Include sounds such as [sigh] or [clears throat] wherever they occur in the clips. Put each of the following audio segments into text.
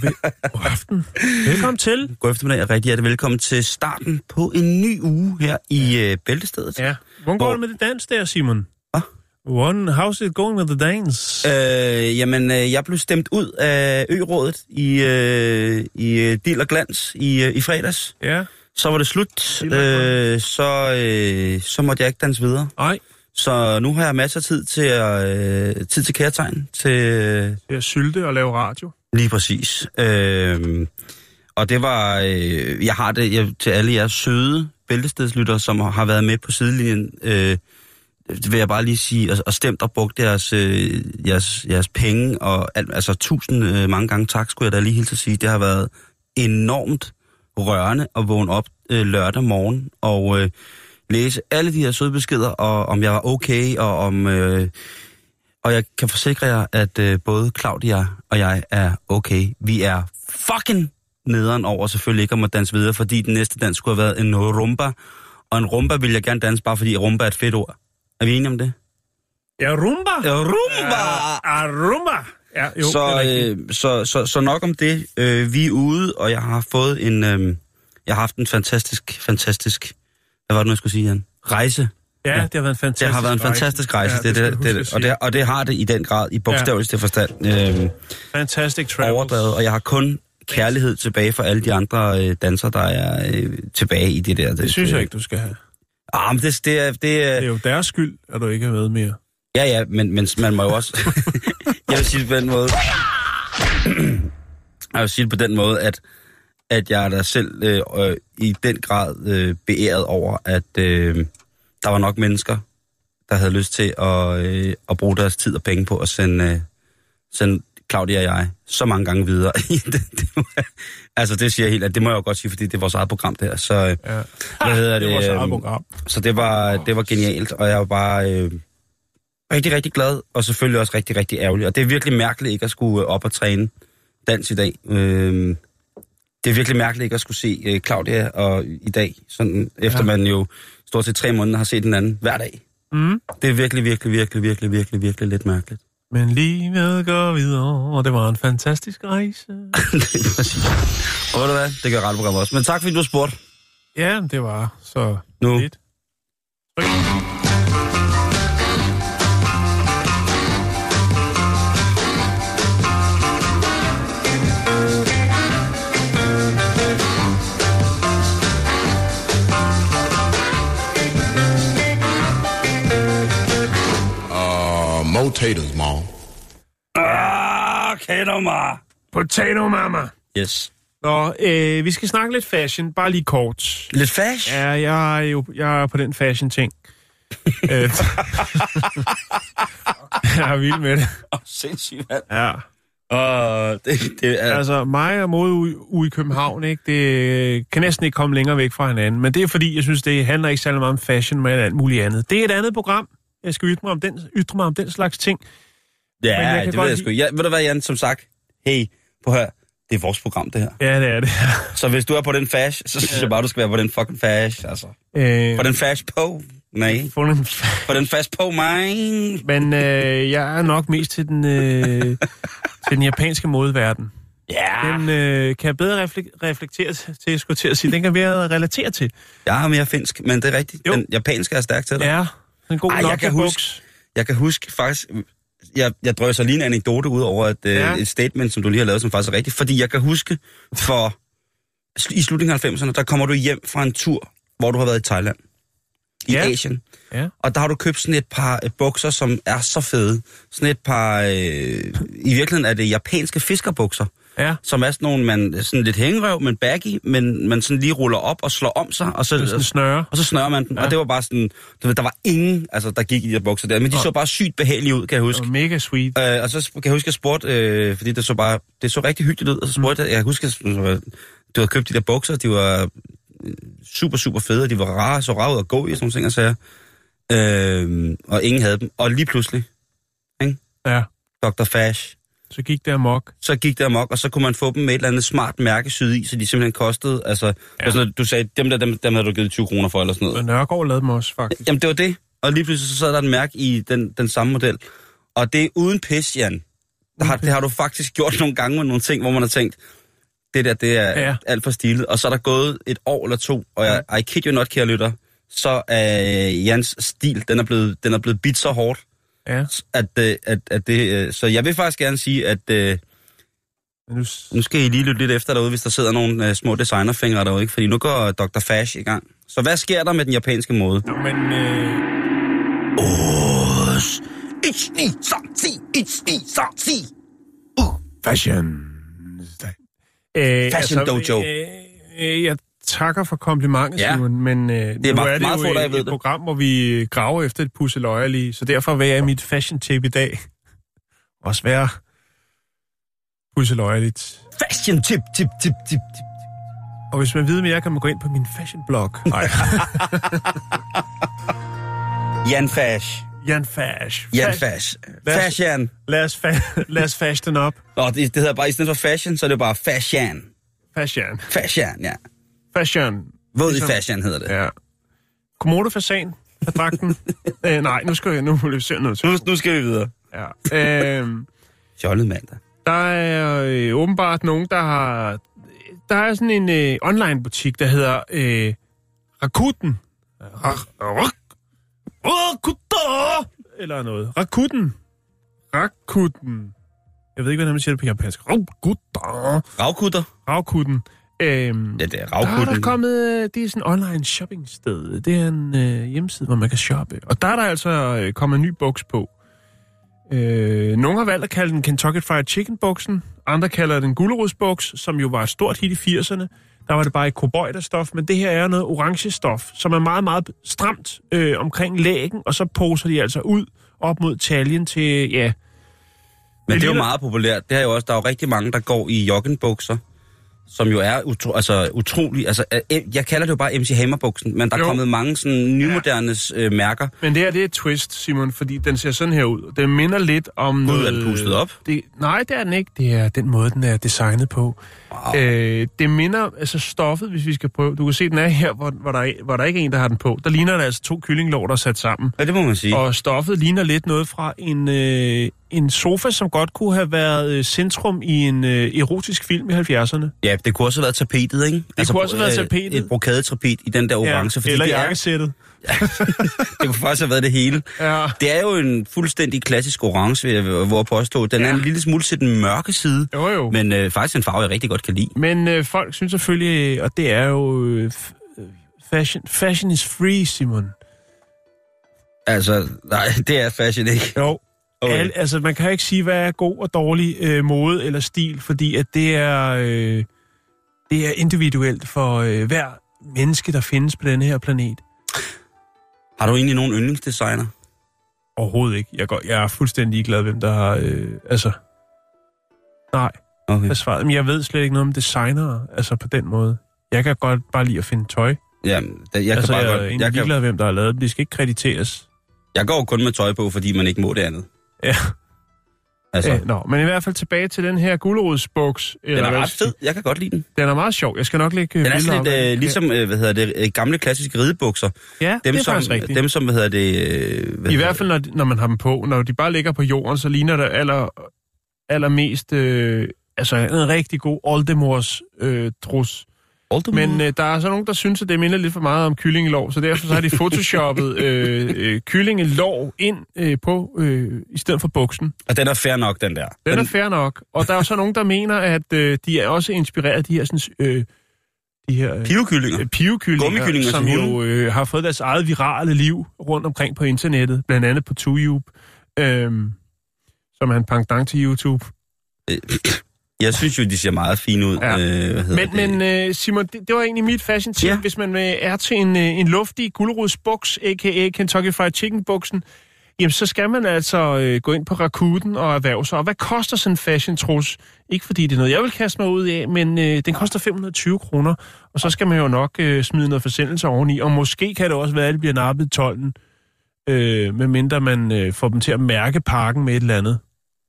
God aften. Velkommen til. God eftermiddag og rigtig hjertelig velkommen til starten på en ny uge her i øh, Bæltestedet. Ja. Hvordan går Hvor- det med det dans der, Simon? Hvad? One, how's it going with the dance? Øh, jamen, øh, jeg blev stemt ud af Ø-rådet i, øh, i øh, Dild og Glans i, øh, i fredags. ja. Så var det slut, øh, så, øh, så måtte jeg ikke danse videre. Ej, Så nu har jeg masser af tid til, at, øh, tid til kærtegn, til det er sylte og lave radio. lige præcis. Øh, og det var, øh, jeg har det jeg, til alle jeres søde bæltestedslyttere, som har været med på sidelinjen, øh, det vil jeg bare lige sige, og, og stemt og brugt jeres, øh, jeres, jeres penge, og alt, altså tusind øh, mange gange tak, skulle jeg da lige hilse at sige. Det har været enormt rørende at vågne op øh, lørdag morgen og øh, læse alle de her søde beskeder, og om jeg var okay, og om... Øh, og jeg kan forsikre jer, at øh, både Claudia og jeg er okay. Vi er fucking nederen over selvfølgelig ikke om at danse videre, fordi den næste dans skulle have været en rumba. Og en rumba vil jeg gerne danse, bare fordi rumba er et fedt ord. Er vi enige om det? Ja, rumba. Ja, rumba! Ja, rumba. Ja, jo, så, øh, så, så, så nok om det. Øh, vi er ude, og jeg har fået en... Øh, jeg har haft en fantastisk, fantastisk... Hvad var det nu, jeg skulle sige, Jan? Rejse. ja, det har været en fantastisk Det har været en fantastisk rejse, Ja, det, det, det, og, det, og det har det i den grad, i bogstaveligste forstand. Øh, Fantastic travels. overdrevet, og jeg har kun kærlighed tilbage for alle de andre øh, dansere, der er øh, tilbage i det der. Det, Det synes jeg ikke, du skal have. Ah, men det, det, er, det Det er jo deres skyld, at du ikke er med mere. Ja, ja, men, men man må jo også... [laughs] [laughs] jeg vil sige det på den måde... [clears throat] jeg vil sige det på den måde, at, at jeg er da selv øh, øh, i den grad øh, beæret over, at øh, der var nok mennesker, der havde lyst til at, øh, at bruge deres tid og penge på at sende, øh, sende Claudia og jeg så mange gange videre. [laughs] det, det, må altså det siger jeg helt, at det må jeg jo godt sige, fordi det er vores eget program der. Så øh, Ja. hvad hedder det? Det vores eget øhm, program. Så det var, det var genialt, og jeg var bare øh, rigtig, rigtig glad, og selvfølgelig også rigtig, rigtig ærgerlig. Og det er virkelig mærkeligt ikke at skulle øh, op og træne dans i dag. Øh, det er virkelig mærkeligt ikke at skulle se øh, Claudia og, i dag, sådan, efter Ja. man jo stort set tre måneder har set den anden hver dag. Mm. Det er virkelig, virkelig, virkelig, virkelig, virkelig, virkelig lidt mærkeligt. Men livet går videre, og det var en fantastisk rejse. det [laughs] præcis. Og ved du hvad, det gør radioprogrammet også. Men tak fordi du har spurgt. Ja, det var så Nu. lidt. Tryk. More taters, mom. Ah, kender mig. Potato mama. Yes. Nå, øh, vi skal snakke lidt fashion, bare lige kort. Lidt fash. Ja, jeg er jo jeg er på den fashion-ting. [laughs] Øh, jeg er vild med det. Oh, sindssygt, mand. Ja. Og det, det er... Altså, mig og mode ude, ude i København, ikke, det kan næsten ikke komme længere væk fra hinanden. Men det er fordi, jeg synes, det handler ikke særlig meget om fashion, men alt muligt andet. Det er et andet program. Jeg skal ytre mig om den, ytre mig om den slags ting. Ja, jeg det ved jeg sgu. Ja, ved du hvad, Jan, som sagt, hey, at høre, det er vores program, det her. Ja, det er det. [laughs] Så hvis du er på den fash, så synes jeg bare, du skal være på den fucking fash, altså. øh, På den fash på? Nej. få den- På den fash på mig? Men øh, jeg er nok mest til den, øh, [laughs] til den japanske modeverden. Ja. Den øh, kan jeg bedre reflek- reflektere til, skulle jeg til at sige. Den kan vi relatere til. Jeg har mere finsk, men det er rigtigt. Jo. Den japanske er stærk til dig. Ja, en god Ej, jeg kan Nokia-buks. Jeg kan huske faktisk, jeg, jeg drøser lige en anekdote ud over et, ja. Ja. et statement, som du lige har lavet, som faktisk er rigtigt. Fordi jeg kan huske, for i slutningen af 90'erne, der kommer du hjem fra en tur, hvor du har været i Thailand. i Ja. Asien. Ja. Og der har du købt sådan et par øh, bukser, som er så fede. Sådan et par, øh, i virkeligheden er det japanske fiskerbukser, Ja. som er sådan nogle, man, sådan lidt hængerøv, men baggy, men man sådan lige ruller op og slår om sig, og så, sådan snøre. og så snører man den. Ja. Og det var bare sådan, du ved, der var ingen, altså, der gik i de der bukser der, men de så bare sygt behagelige ud, kan jeg huske. Og mega sweet. Øh, og så kan jeg huske, at jeg spurgte, øh, fordi det så bare, det så rigtig hyggeligt ud, og så spurgte jeg, jeg kan huske, at du havde købt de der bukser, de var øh, super, super fede, og de var rare, så rare ud at gå i, og sådan nogle ting, og sager. Øh, og ingen havde dem. Og lige pludselig, Ja. Dr. Fash, Så gik det amok. så gik det amok, og så kunne man få dem med et eller andet smart mærke syd i, så de simpelthen kostede, altså, ja. altså du sagde, dem der, dem, dem havde du givet 20 kroner for, eller sådan noget. Og Nørgaard lavede dem også, faktisk. Jamen, det var det. Og lige pludselig så sad der en mærke i den, den samme model. Og det er uden pis, Jan. Der har, det har du faktisk gjort nogle gange med nogle ting, hvor man har tænkt, det der, det er Ja. alt for stilet. Og så er der gået et år eller to, og jeg, I kid you not, kære lytter, så er Jans stil, den er blevet, den er blevet bit så hårdt, Ja. at, øh, at, at det... øh, Så jeg vil faktisk gerne sige, at øh, nu, skal I lige lytte lidt efter derude, hvis der sidder nogle øh, små designerfingre derude, ikke? Fordi nu går Dr. Fash i gang. Så hvad sker der med den japanske måde? Nå, men øh, Os. Ich, ni, sa, si, ich, ni, sa, si. fashion. Øh, Fashion dojo. Øh, øh, jeg takker for komplimentet, Ja. Simon, men øh, det er nu er det meget jo få, et, ved et program, hvor vi graver efter et pusseløjer lige, så derfor vil jeg mit fashion tip i dag [laughs] også være pusseløjerligt. Fashion tip, tip, tip, tip, tip. Og hvis man vil mere, kan man gå ind på min fashion blog. [laughs] Nej, Jan Fash. Jan Fash. Jan Fash. Fashion. Lad os, fa- [laughs] lad os fash den op. Nå, det, det hedder bare, i stedet for fashion, så er det bare fashion. Fashion. Fashion, ja. Fashion. Våd i Ligesom- fashion hedder det. Ja. Komodo fasan af dragten. [laughs] øh, nej, nu skal jeg nu se noget. Nu, nu skal vi videre. Ja. Øh, Fjollet mandag. der er øh, åbenbart nogen, der har... Der er sådan en øh, online-butik, der hedder øh, Rakuten. Rak- Rak- Rakuten! Eller noget. Rakuten. Rakuten. Jeg ved ikke, hvordan man siger det på japansk. Rakuten. Ravkutter. Rakuten. Øhm, Ja, det er der er der kommet, øh, det er sådan en online shopping sted. Det er en øh, hjemmeside, hvor man kan shoppe. Og der er der altså øh, kommet en ny buks på. Øh, nogle har valgt at kalde den Kentucky Fried Chicken buksen. Andre kalder den gulerodsbuks, som jo var et stort hit i 80'erne. Der var det bare et stof, men det her er noget orange stof, som er meget, meget stramt øh, omkring lægen, og så poser de altså ud op mod taljen til, ja, Men det er jo meget populært. Det er jo også, der er jo rigtig mange, der går i joggenbukser, som jo er utro, altså, utrolig... Altså, jeg kalder det jo bare MC Hammer-buksen, men der er Jo. kommet mange sådan nymodernes øh, mærker. Men det her, det er et twist, Simon, fordi den ser sådan her ud. Den minder lidt om Gud, noget... er den pustet op? Det, nej, det er den ikke. Det er den måde, den er designet på. Wow. Øh, det minder, altså stoffet, hvis vi skal prøve... Du kan se, den er her, hvor, hvor, der, er, hvor der ikke er en, der har den på. Der ligner der altså to kyllinglår, der er sat sammen. Ja, det må man sige. Og stoffet ligner lidt noget fra en, øh, en sofa, som godt kunne have været øh, centrum i en øh, erotisk film i 70'erne. Ja, det kunne også have været tapetet, ikke? Det kunne også have været øh, tapetet. Et brokadetapet i den der orange. fordi eller det, er, jakkesættet. [laughs] det kunne faktisk have været det hele. Ja. Det er jo en fuldstændig klassisk orange, vil jeg at påstå. Den ja. er Ja. en lille smule til den mørke side, Jo, jo. Men, øh, faktisk en farve, jeg rigtig godt kan lide. Men øh, folk synes selvfølgelig, og det er jo... Øh, øh, fashion, fashion is free, Simon. Altså, nej, [laughs] det er fashion ikke. Jo. Okay. Al, altså, man kan ikke sige, hvad er god og dårlig øh, mode eller stil, fordi at det er, øh, det er individuelt for øh, hver menneske, der findes på denne her planet. Har du egentlig nogen yndlingsdesigner? Overhovedet ikke. Jeg, går, jeg er fuldstændig glad, hvem der har... Øh, altså... Nej, Okay. svaret? Men jeg ved slet ikke noget om designere, altså på den måde. Jeg kan godt bare lide at finde tøj. Ja, jeg, jeg altså, kan bare jeg er godt... egentlig Jeg, kan, ligeglad, hvem der har lavet dem. De skal ikke krediteres. jeg går kun med tøj på, fordi man ikke må det andet. Ja. Altså, Øh, nå, men i hvert fald tilbage til den her gulerodsbuks. den er ret fed. Jeg kan godt lide den. Den er meget sjov. Jeg skal nok lægge Den er sådan lidt øh, ligesom, øh, hvad hedder det, øh, gamle klassiske ridebukser. Ja, Dem, det er som, faktisk rigtigt. dem som, hvad hedder det... Øh, hvad I hvert fald, når, når man har dem på. Når de bare ligger på jorden, så ligner det aller, allermest øh, altså en rigtig god oldemors øh, trus. Oldemor? Men øh, der er så nogen, der synes, at det minder lidt for meget om kyllingelov, så derfor så har de [laughs] photoshoppet øh, øh, kyllingelov ind øh, på, øh, i stedet for buksen. Og den er fair nok, den der. Den er fair nok. Og der er så nogen, der mener, at øh, de er også inspireret af de her sådan, øh, de her øh, Pivkyllinger. øh, pivekyllinger, som jo øh, har fået deres eget virale liv rundt omkring på internettet, blandt andet på Tube, øhm, som er en pendant til YouTube. Jeg synes jo, de ser meget fine ud. Ja. Øh, Men, det? men øh, Simon, det, det var egentlig mit fashion tip. Ja. Hvis man øh, er til en, øh, en luftig gulerodsbuks, a.k.a. Kentucky Fried Chicken-buksen, jamen så skal man altså øh, gå ind på Rakuten og erhverve sig. Og hvad koster sådan en fashion trus? Ikke fordi det er noget, jeg vil kaste mig ud af, men øh, den koster 520 kroner. Og så skal man jo nok øh, smide noget forsendelse oveni. Og måske kan det også være, at det bliver nappet tolden, øh, medmindre man øh, får dem til at mærke pakken med et eller andet.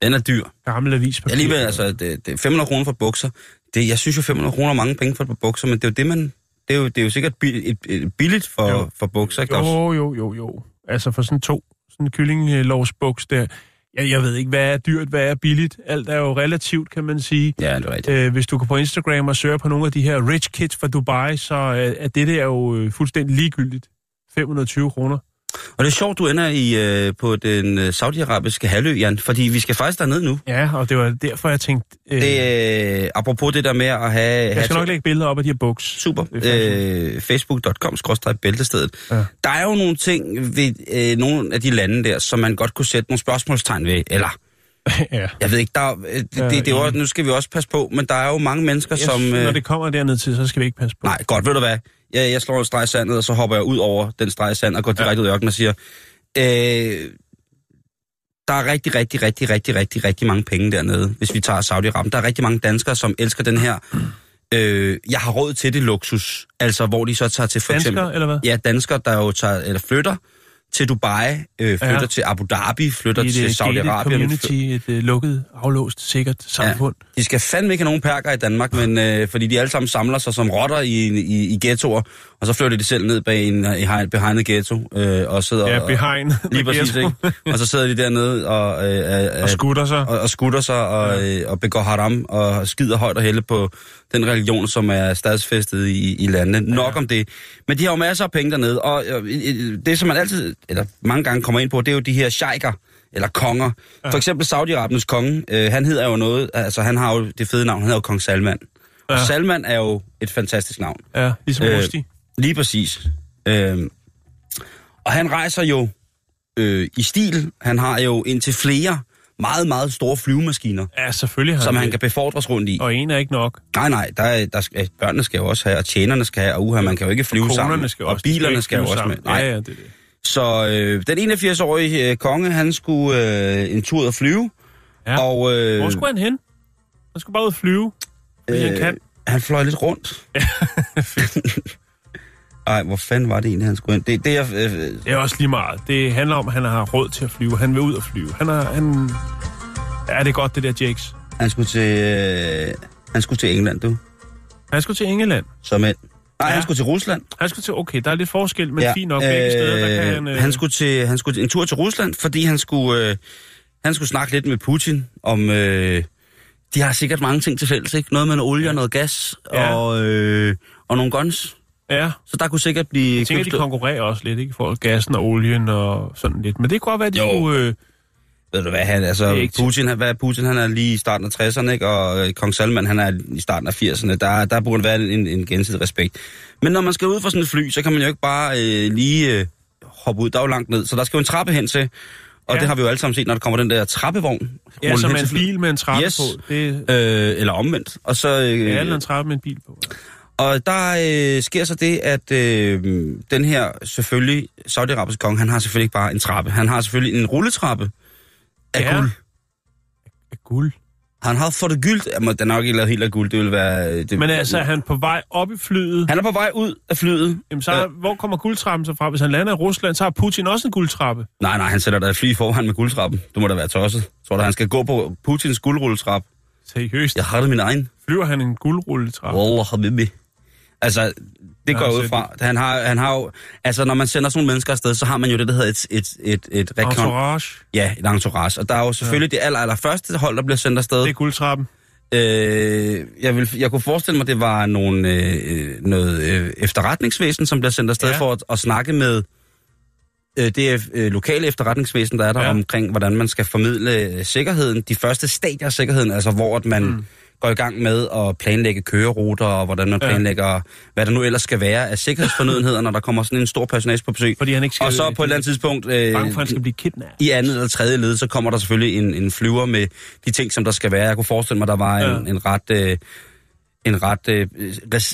Den er dyr. Gammel avispapir. Alligevel, altså, det, det er 500 kroner for bukser. Det, jeg synes jo, 500 kroner er mange penge for et par bukser, men det er jo det, man... Det er jo, det er jo sikkert et, billigt for, Jo. for bukser, ikke? Jo, jo, jo, jo. Altså for sådan to sådan en kyllinglovsbuks der. Jeg, jeg ved ikke, hvad er dyrt, hvad er billigt. Alt er jo relativt, kan man sige. Ja, det er rigtigt. Øh, hvis du går på Instagram og søger på nogle af de her rich kids fra Dubai, så er, er det der jo øh, fuldstændig ligegyldigt. 520 kroner. Og det er sjovt, du ender i, øh, på den øh, saudiarabiske halvø, Jan, fordi vi skal faktisk derned nu. Ja, og det var derfor, jeg tænkte... Øh, Det, øh, apropos det der med at have... jeg skal nok lægge billeder op af de her buks. Super. Er Øh, Facebook.com bæltestedet. Ja. Der er jo nogle ting ved øh, nogle af de lande der, som man godt kunne sætte nogle spørgsmålstegn ved. Eller, [laughs] ja. jeg ved ikke, der, er- øh, det, det, det, er jo, nu skal vi også passe på, men der er jo mange mennesker, Jeg, som... som, Øh, når det kommer derned til, så skal vi ikke passe på. Nej, godt, ved du hvad? Jeg, jeg slår en streg sandet, og så hopper jeg ud over den streg sand og går direkte ud i ørkenen og siger, øh, der er rigtig, rigtig, rigtig, rigtig, rigtig, rigtig mange penge dernede, hvis vi tager Saudi-Arabien. Der er rigtig mange danskere, som elsker den her, øh, jeg har råd til det luksus. Altså, hvor de så tager til for eksempel... Danskere, eller hvad? Ja, danskere, der jo tager, eller flytter til Dubai, øh, flytter ja. Ja. til Abu Dhabi, flytter I til gated Saudi-Arabien. community, et uh, lukket, aflåst, sikkert samfund. De skal fandme ikke have nogen perker i Danmark, men øh, fordi de alle sammen samler sig som rotter i, i, i ghettoer, og så flytter de selv ned bag en i hegn- behind a ghetto øh, og sidder Ja, og, behind. lige præcis, ikke? Og så sidder de dernede og, øh, øh, og skutter sig. og, og skutter sig og, øh, og begår haram og skider højt og hælde på den religion, som er stadsfæstet i, i landene. Nok om det. Men de har jo masser af penge dernede, og øh, øh, det, som man altid, eller mange gange kommer ind på, det er jo de her sheiker, eller konger. For eksempel Saudi-Arabiens konge, øh, han hedder jo noget, altså han har jo det fede navn, han hedder jo kong Salman. Og Ja. Salman er jo et fantastisk navn. Ja, ligesom Øh, Rusty. Lige præcis. Øh, og han rejser jo øh, i stil. Han har jo indtil flere meget, meget store flyvemaskiner, Ja, selvfølgelig har som han det. kan befordres rundt i. Og en er ikke nok. Nej, nej, der er, der skal, børnene skal jo også have, og tjenerne skal have, og uha, man kan jo ikke flyve og sammen. skal og også. bilerne skal jo også med. Nej. Ja, ja, det er det. Så øh, den 81-årige øh, konge, han skulle øh, en tur at flyve, Ja. og øh, Hvor skulle han hen? Han skulle bare ud og flyve. Fordi han kan. han fløj lidt rundt. [laughs] Ej, hvor fanden var det egentlig, han skulle hen? Det, det er, øh, Det er også lige meget. Det handler om, at han har råd til at flyve. Han vil ud og flyve. Han har... Han... Ja, det er godt, det der Jakes. han skulle til, øh, han skulle til England, du, Han skulle til England. som en. Nej, Ja. han skulle til Rusland. Han skulle til... Okay, der er lidt forskel, men ja, fint nok. Begge steder, der kan han... Øh, han skulle til han skulle en tur til Rusland, fordi han skulle øh, han skulle snakke lidt med Putin om øh, de har sikkert mange ting til fælles, ikke? Noget med noget olie og noget gas Ja. og øh, og nogle guns. Ja, Så der kunne sikkert blive jeg tænker, de købt- konkurrerer også lidt, ikke? For gassen og olien og sådan lidt. Men det kunne godt være, at de Jo. kunne... Øh, Ved du hvad, han, altså, Putin, han, hvad Putin, han er lige i starten af 60'erne, ikke? og øh, kong Salman, han er i starten af 80'erne. Der, der burde være en, en gensidig respekt. Men når man skal ud fra sådan et fly, så kan man jo ikke bare øh, lige øh, hoppe ud. Der er jo langt ned, så der skal jo en trappe hen til. Og Ja. ja. det har vi jo alle sammen set, når der kommer den der trappevogn. ja, som en bil med en trappe Yes. på. Det Øh, eller omvendt. Og så... Øh, er eller en trappe med en bil på. og der øh, sker så det, at øh, den her selvfølgelig, Saudi-Arabiske konge, han har selvfølgelig ikke bare en trappe. Han har selvfølgelig en rulletrappe af Ja. guld. Af guld. Han har fået det gyldt. Jamen, den er nok ikke lavet helt af guld. Det vil være... øh, Det, Men altså, er han på vej op i flyet? Han er på vej ud af flyet. Jamen, så, Ja. hvor kommer guldtrappen så fra? Hvis han lander i Rusland, så har Putin også en guldtrappe. Nej, nej, han sætter der et fly foran med guldtrappen. Du må da være tosset. Tror du, han skal gå på Putins guldrulletrap? Seriøst. Jeg har det min egen. Flyver han en guldrulletrappe? Wallah, habibi. Altså, det går ud fra. Han har, han har jo... Altså, når man sender sådan nogle mennesker afsted, så har man jo det, der hedder et, et, et, et rekon... Entourage. Ja, et entourage. Og der er jo selvfølgelig ja. det aller, aller første hold, der bliver sendt afsted. Det er guldtrappen. Øh, jeg, vil, jeg kunne forestille mig, det var nogle, øh, noget øh, efterretningsvæsen, som bliver sendt afsted Ja. for at, at snakke med øh, det øh, lokale efterretningsvæsen, der er der Ja. ja. omkring, hvordan man skal formidle øh, sikkerheden. De første stadier af sikkerheden, altså hvor at man mm. Går i gang med at planlægge køreruter, og hvordan man Ja. planlægger, hvad der nu ellers skal være af sikkerhedsfornødenheder, når der kommer sådan en stor personage på besøg. Fordi han ikke skal... Og så på et eller andet tidspunkt, øh, Bange for, at han skal blive kidnappet. i andet eller tredje led, så kommer der selvfølgelig en, en flyver med de ting, som der skal være. Jeg kunne forestille mig, der var en, Ja. en ret... Øh, en ret øh,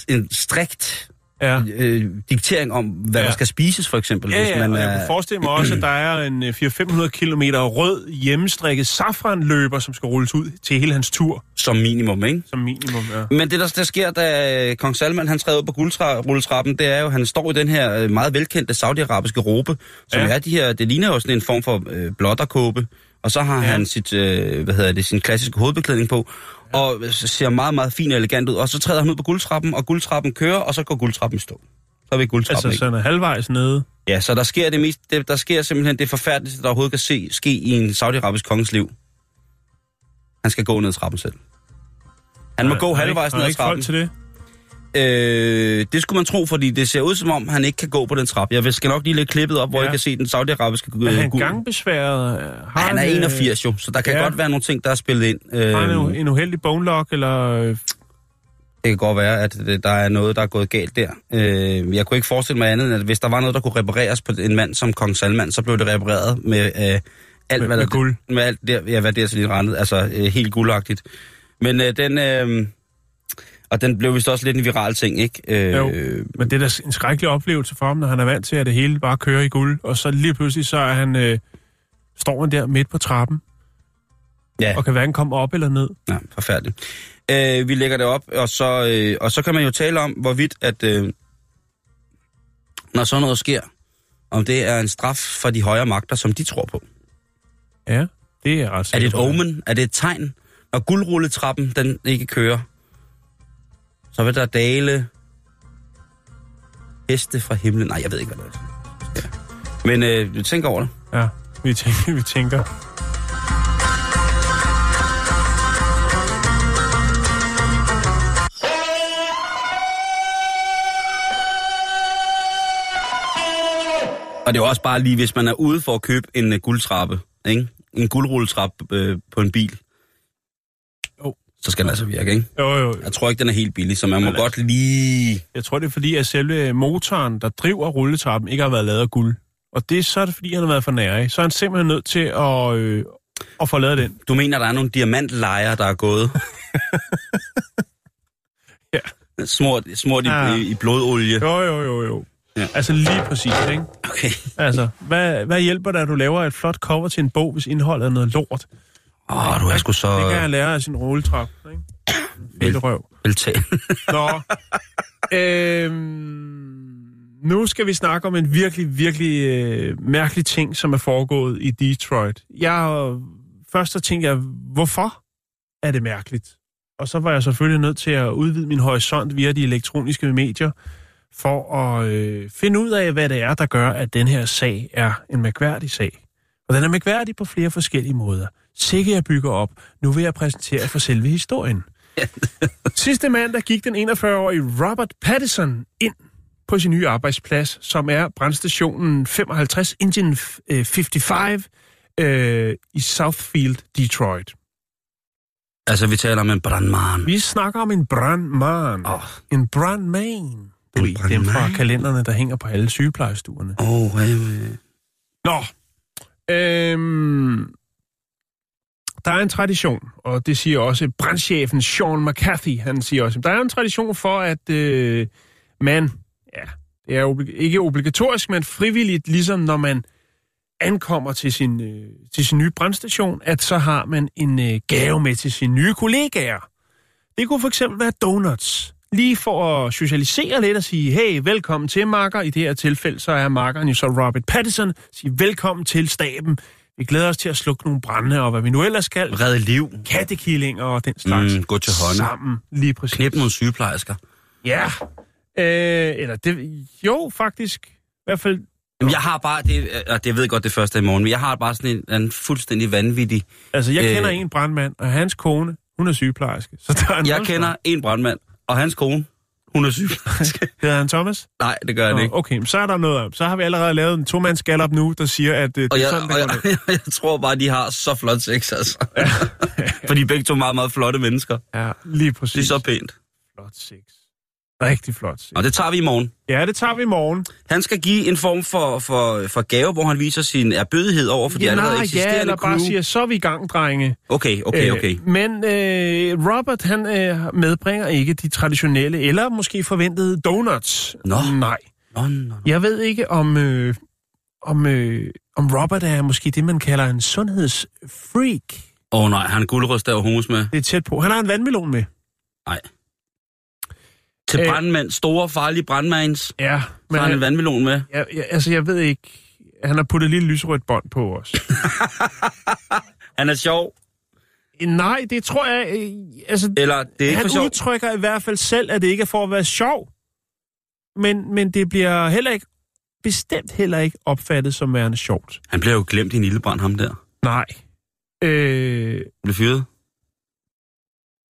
en strikt Ja. øh, diktering om, hvad Ja. der skal spises, for eksempel. Ja, ja, man og jeg er, kunne forestille mig også, at der er en øh, 400-500 km rød hjemmestrikket safranløber, som skal rulles ud til hele hans tur, som minimum, ikke? som minimum. Ja. Men det, der, der sker, da øh, kong Salman han træder ud på guldrulletrappen, det er jo, at han står i den her øh, meget velkendte saudiarabiske robe, som Ja. ja. er de her, det ligner jo sådan en form for øh, blotterkåbe, og så har Ja. ja. han sit, øh, hvad hedder det, sin klassiske hovedbeklædning på, ja. og ser meget, meget fin og elegant ud, og så træder han ud på guldtrappen, og guldtrappen kører, og så går guldtrappen i stå. Så er vi guldtrappen, Altså, så han er halvvejs nede. Ja, så der sker det mest, det, der sker simpelthen det forfærdeligste, der overhovedet kan se, ske i en saudiarabisk konges liv. Han skal gå ned ad trappen selv. Han må Har- gå har halvvejs ikke, ned har ad ikke trappen. folk til det? Øh, det skulle man tro, fordi det ser ud som om, han ikke kan gå på den trappe. Jeg skal nok lige lægge klippet op, hvor Ja. jeg kan se den saudiarabiske Er han gangbesværet? Har Han er øh, 81 jo, så der kan ja. godt være nogle ting, der er spillet ind. Øh, Har han en, en uheldig bone lock, eller... øh, det kan godt være, at øh, der er noget, der er gået galt der. Øh, jeg kunne ikke forestille mig andet, end at hvis der var noget, der kunne repareres på en mand som kong Salman, så blev det repareret med øh, alt, Med- hvad med der, guld. Med alt der, ja, hvad det er så lige rendet. Altså øh, helt guldagtigt. Men øh, den... Øh, og den blev vist også lidt en viral ting, ikke? Øh, Jo. Men det er da en skrækkelig oplevelse for ham, når han er vant til, at det hele bare kører i guld. Og så lige pludselig, så er han, øh, står han der midt på trappen, Ja. og kan hverken komme op eller ned. Ja, forfærdeligt. Øh, vi lægger det op, og så, øh, og så kan man jo tale om, hvorvidt, at øh, når sådan noget sker, om det er en straf for de højere magter, som de tror på. Ja, det er ret Er det et omen? Er det et tegn? Når guldrulletrappen, den ikke kører, så vil der dale heste fra himlen. Nej, jeg ved ikke, hvad det er. Ja. Men øh, du tænker over det. Ja, vi tænker, vi tænker. Og det er jo også bare lige, hvis man er ude for at købe en uh, guldtrappe, ikke? en guldrulletrappe øh, på en bil. Så skal den altså virke, ikke? Jo, jo. Jeg tror ikke, den er helt billig, så man må godt lige... Jeg tror, det er fordi, at selve motoren, der driver rulletrappen, ikke har været lavet af guld. Og det er så er det, fordi han har været for nære. Så er han simpelthen nødt til at, øh, at få lavet den. Du mener, der er nogle diamantlejer, der er gået? [laughs] Ja. Smurt, smurt i, Ja. i, i blodolie. Jo, jo, jo, jo. Ja. Altså lige præcis, ikke? Okay. Altså, hvad, hvad hjælper det, at du laver et flot cover til en bog, hvis indholdet er noget lort? Åh, oh, du er sgu så Det kan jeg lære af sin rulletrap, ikke? Lille røv. veltaget. [laughs] Nå. øhm, nu skal vi snakke om en virkelig, virkelig øh, mærkelig ting, som er foregået i Detroit. Jeg først så tænkte jeg, hvorfor er det mærkeligt? Og så var jeg selvfølgelig nødt til at udvide min horisont via de elektroniske medier, for at øh, finde ud af, hvad det er, der gør, at den her sag er en mærkværdig sag. Og den er mærkværdig på flere forskellige måder. Sikke jeg bygger op. Nu vil jeg præsentere for selve historien. [laughs] Sidste mandag gik den 41-årige Robert Pattison ind på sin nye arbejdsplads, som er brandstationen 55 Engine øh, 55 øh, i Southfield, Detroit. altså, vi taler om en brandmand. Vi snakker om en brandmand. Åh, En brandman. Du En ved, dem fra kalenderne, der hænger på alle sygeplejestuerne. oh, øh, Nå. Øhm, der er en tradition, og det siger også brandchefen Sean McCarthy, han siger også, der er en tradition for, at øh, man, ja, det er obli- ikke obligatorisk, men frivilligt, ligesom når man ankommer til sin, øh, til sin nye brandstation, at så har man en øh, gave med til sine nye kollegaer. Det kunne for eksempel være donuts. Lige for at socialisere lidt og sige, hey, velkommen til, Marker. I det her tilfælde, så er Markeren jo så Robert Pattinson. Sige, velkommen til staben. Vi glæder os til at slukke nogle brænde, og hvad vi nu ellers skal. redde liv. Kattekillinger og den slags. Mm, gå til hånden. Sammen, lige præcis. Knip nogle sygeplejersker. Ja. Øh, eller det, jo, faktisk. I hvert fald, Jamen, jeg har bare, det, og det ved jeg godt, det første i morgen, men jeg har bare sådan en, en fuldstændig vanvittig... altså jeg Øh. kender en brandmand, og hans kone, hun er sygeplejerske. Så der er Jeg nul kender en brandmand, og hans kone, Hun er sygeplejerske. [laughs] Hedder han Thomas? Nej, det gør han Nå, ikke. okay, så er der noget. Så har vi allerede lavet en to-mands op nu, der siger, at øh, det Og er jeg, sådan, det og jeg, ned. [laughs] jeg, jeg tror bare, de har så flot sex, altså. For de er begge to meget, meget flotte mennesker. Ja, lige præcis. Det er så pænt. flot sex. Rigtig flot. Og det tager vi i morgen. Ja, det tager vi i morgen. Han skal give en form for, for, for gave, hvor han viser sin erbødighed over for de ja, allerede nej, eksisterende ja, eller bare crew. siger, så er vi i gang, drenge. Okay, okay, okay. Øh, men øh, Robert, han øh, medbringer ikke de traditionelle, eller måske forventede donuts. Nå. Nej. Nå, nå, nå. Jeg ved ikke, om, øh, om, øh, om Robert er måske det, man kalder en sundhedsfreak. Åh oh, nej, han guldrøst der hummus med. Det er tæt på. Han har en vandmelon med. Nej. Til Øh. brandmænd, store, farlige brandmænds, Ja, men han en vandmelon med. jeg, jeg, altså, jeg ved ikke... Han har puttet et lille lyserødt bånd på os. [laughs] Han er sjov, Nej, det tror jeg... Øh, altså, eller det er ikke for han sjov. udtrykker i hvert fald selv, at det ikke er for at være sjov. Men, men det bliver heller ikke, bestemt heller ikke opfattet som værende sjovt. Han bliver jo glemt i en ildebrand, ham der. Nej. Øh, Blev fyret.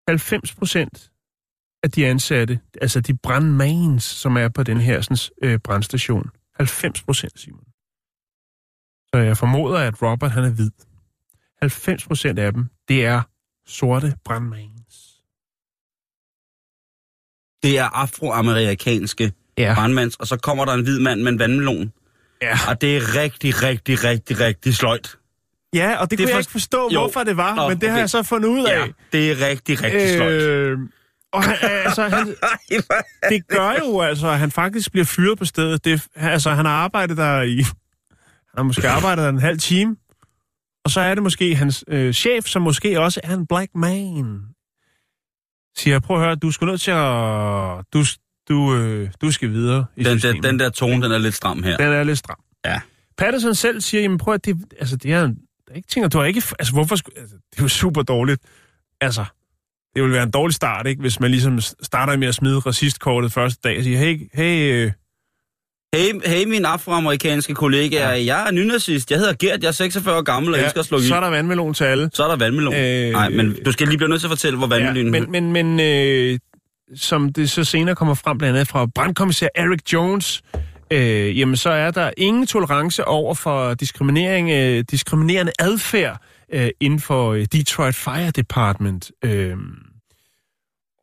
90 procent af de ansatte, altså de brandmans, som er på den her sådan, øh, brandstation. 90 procent, Simon. Så jeg formoder, at Robert han er hvid. 90 procent af dem, det er sorte brandmans. Det er afroamerikanske Ja. brandmands, og så kommer der en hvid mand med en vandmelon. ja. Og det er rigtig, rigtig, rigtig, rigtig sløjt. Ja, og det, Det kunne for- jeg ikke forstå, Jo. hvorfor det var, Nå, men det har okay. jeg så fundet ud af. Ja, det er rigtig, rigtig sløjt. Øh, og han, altså, han, [laughs] det gør jo altså, at han faktisk bliver fyret på stedet. Det, altså, han har arbejdet der i... Han har måske arbejdet der en halv time. Og så er det måske hans øh, chef, som måske også er en black man. Siger, prøv at høre, du skal nødt til at... Du, du, øh, du skal videre i Den, systemet. den, den der tone, den er lidt stram her. den er lidt stram. Ja. Patterson selv siger, jamen prøv at det, altså det er, der er ikke ting, du har ikke, altså hvorfor, skulle- altså, det er jo super dårligt. Altså, det vil være en dårlig start, ikke, hvis man ligesom starter med at smide racistkortet første dag og siger, hey, hey, øh, Hey, hey min afroamerikanske kollega, ja. jeg er nynazist. Jeg hedder Gert, jeg er 46 år gammel og ja, elsker at slå så er der vandmelon til alle. Så er der vandmelon. Øh, Nej, men du skal lige blive nødt til at fortælle, hvor vandmelonen... Ja, men, men, men øh, som det så senere kommer frem blandt andet fra brandkommissær Eric Jones, øh, jamen så er der ingen tolerance over for diskriminering, øh, diskriminerende adfærd øh, inden for øh, Detroit Fire Department. Øh,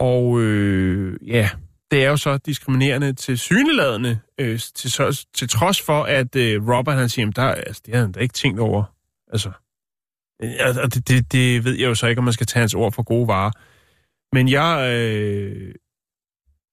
og øh, ja, det er jo så diskriminerende til syneladende, øh, til, så, til trods for, at øh, Robert han siger, jamen, der, altså, det har han da ikke tænkt over. Altså, øh, og det, det, det ved jeg jo så ikke, om man skal tage hans ord for gode varer. Men jeg, øh,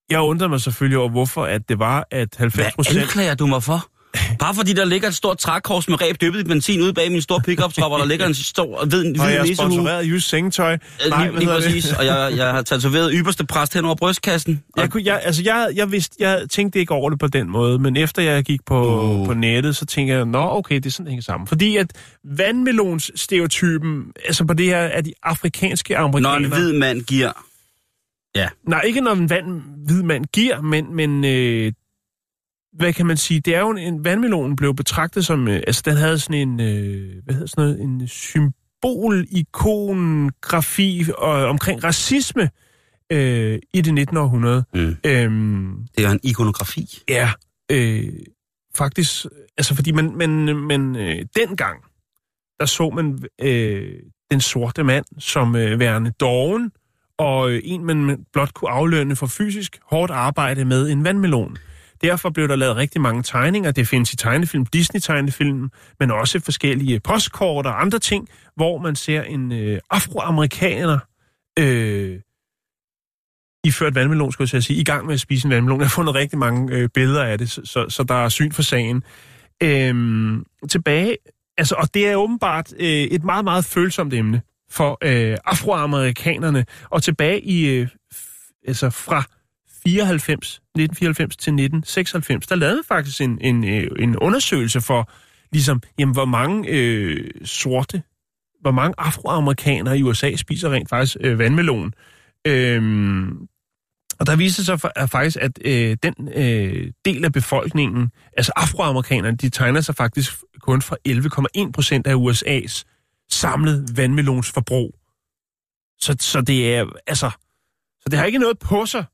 jeg undrer mig selvfølgelig over, hvorfor at det var, at 90 Hvad anklager du mig for? Bare fordi der ligger et stort trækors med ræb dyppet i benzin ude bag min store pickup hvor der ligger en stor hvid, hvid Og jeg nissehue. sponsoreret Jysk Sengetøj. Øh, Nej, lige, lige hedder det? præcis. Og jeg, jeg har tatoveret ypperste præst hen over brystkassen. Jeg, kunne, jeg, altså jeg, jeg, vidste, jeg tænkte ikke over det på den måde, men efter jeg gik på, uh. på nettet, så tænkte jeg, nå okay, det er sådan, det hænger sammen. Fordi at vandmelons-stereotypen, altså på det her, er de afrikanske når amerikanere... en hvid mand giver... Nej, ikke når en vand, hvid mand giver, men, men øh, hvad kan man sige, det er jo en, en vandmelon blev betragtet som, øh, altså den havde sådan en, øh, hvad hedder sådan noget, en symbol, ikonografi og, omkring racisme øh, i det 19. århundrede. Mm. Øhm, Det er en ikonografi. Ja, øh, faktisk, altså fordi man, man, man øh, dengang, der så man øh, den sorte mand som øh, værende doven, og øh, en, man blot kunne aflønne for fysisk hårdt arbejde med en vandmelon. Derfor blev der lavet rigtig mange tegninger. Det findes i tegnefilm, Disney-tegnefilm, men også forskellige postkort og andre ting, hvor man ser en øh, afroamerikaner øh, ført vandmelon, skulle jeg sige, i gang med at spise en vandmelon. Jeg har fundet rigtig mange øh, billeder af det, så, så, så der er syn for sagen. Øhm, tilbage, altså, og det er åbenbart øh, et meget, meget følsomt emne for øh, afroamerikanerne. Og tilbage i, øh, f- altså fra 94, 1994 til 1996, der lavede faktisk en, en, øh, en undersøgelse for, ligesom, jamen, hvor mange øh, sorte, hvor mange afroamerikanere i USA spiser rent faktisk øh, vandmelon. Øhm, og der viste sig for, at faktisk, at øh, den øh, del af befolkningen, altså afroamerikanerne, de tegner sig faktisk kun for 11,1 procent af USA's samlede vandmelonsforbrug. Så, så det er, altså, så det har ikke noget på sig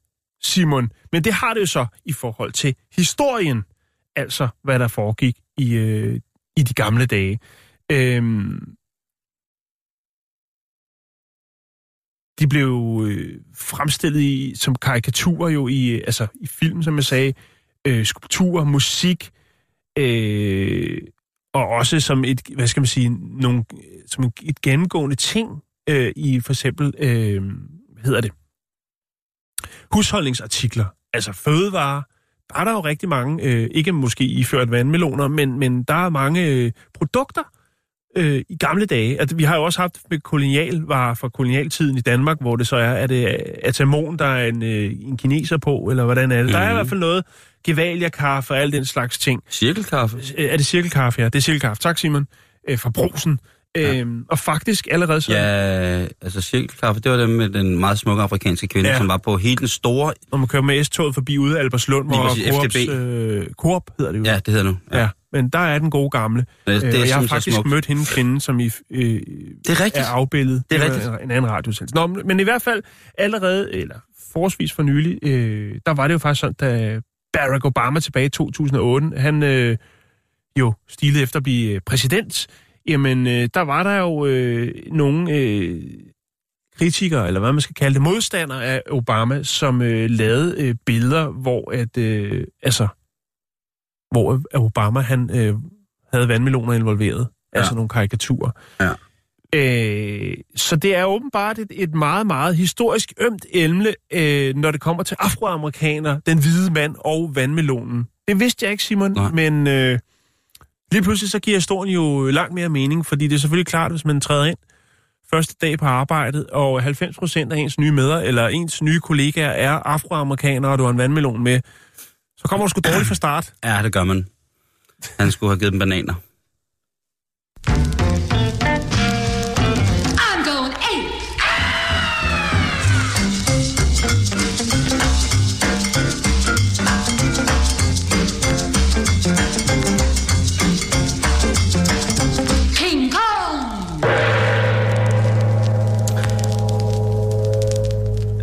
Simon. Men det har det jo så i forhold til historien. Altså, hvad der foregik i, øh, i de gamle dage. Øhm, de blev øh, fremstillet i, som karikaturer jo i, øh, altså, i film, som jeg sagde, øh, skulpturer, musik, øh, og også som et, hvad skal man sige, nogle, som et, et gennemgående ting øh, i for eksempel, øh, hvad hedder det, husholdningsartikler, altså fødevarer, der er der jo rigtig mange, øh, ikke måske iført vandmeloner, men, men der er mange øh, produkter øh, i gamle dage. Altså, vi har jo også haft med kolonialvarer fra kolonialtiden i Danmark, hvor det så er, er det atamon, der er en, øh, en kineser på, eller hvordan er det? Mm. Der er i hvert fald noget, gevalia-kaffe og al den slags ting. Cirkelkaffe? Øh, Er det cirkelkaffe, ja? Det er cirkelkaffe. Tak, Simon. Øh, fra Brosen. Ja. Øhm, og faktisk allerede så... Ja, altså cirkelkaffe, det var dem med den meget smukke afrikanske kvinde, Ja. ja. som var på hele den store... Når man kører med S-toget forbi ude af Alberslund, hvor Coops, øh, Coop hedder det jo. Ja, det hedder nu. ja. Men der er den gode gamle. Det, Øh, det og jeg har faktisk smukt. mødt hende kvinde, som I, øh, Det er rigtigt. er afbildet. Det er rigtigt. En anden radiosendelse. Nå, men i hvert fald allerede, eller forholdsvis for nylig, øh, der var det jo faktisk sådan, da Barack Obama tilbage i 2008, han øh, jo stilede efter at blive øh, præsident, jamen øh, der var der jo øh, nogle øh, kritikere, eller hvad man skal kalde det, modstandere af Obama, som øh, lavede øh, billeder, hvor at, øh, altså, hvor Obama han øh, havde vandmeloner involveret, ja. Ja. altså nogle karikaturer. Ja. Øh, så det er åbenbart et, et meget, meget historisk ømt emne, øh, når det kommer til afroamerikaner, den hvide mand og vandmelonen. Det vidste jeg ikke, Simon, Nej. men øh, lige pludselig så giver historien jo langt mere mening, fordi det er selvfølgelig klart, hvis man træder ind første dag på arbejdet, og 90 procent af ens nye medder, eller ens nye kollegaer er afroamerikanere, og du har en vandmelon med, så kommer du sgu dårligt fra start. Ja, det gør man. Han skulle have givet dem bananer.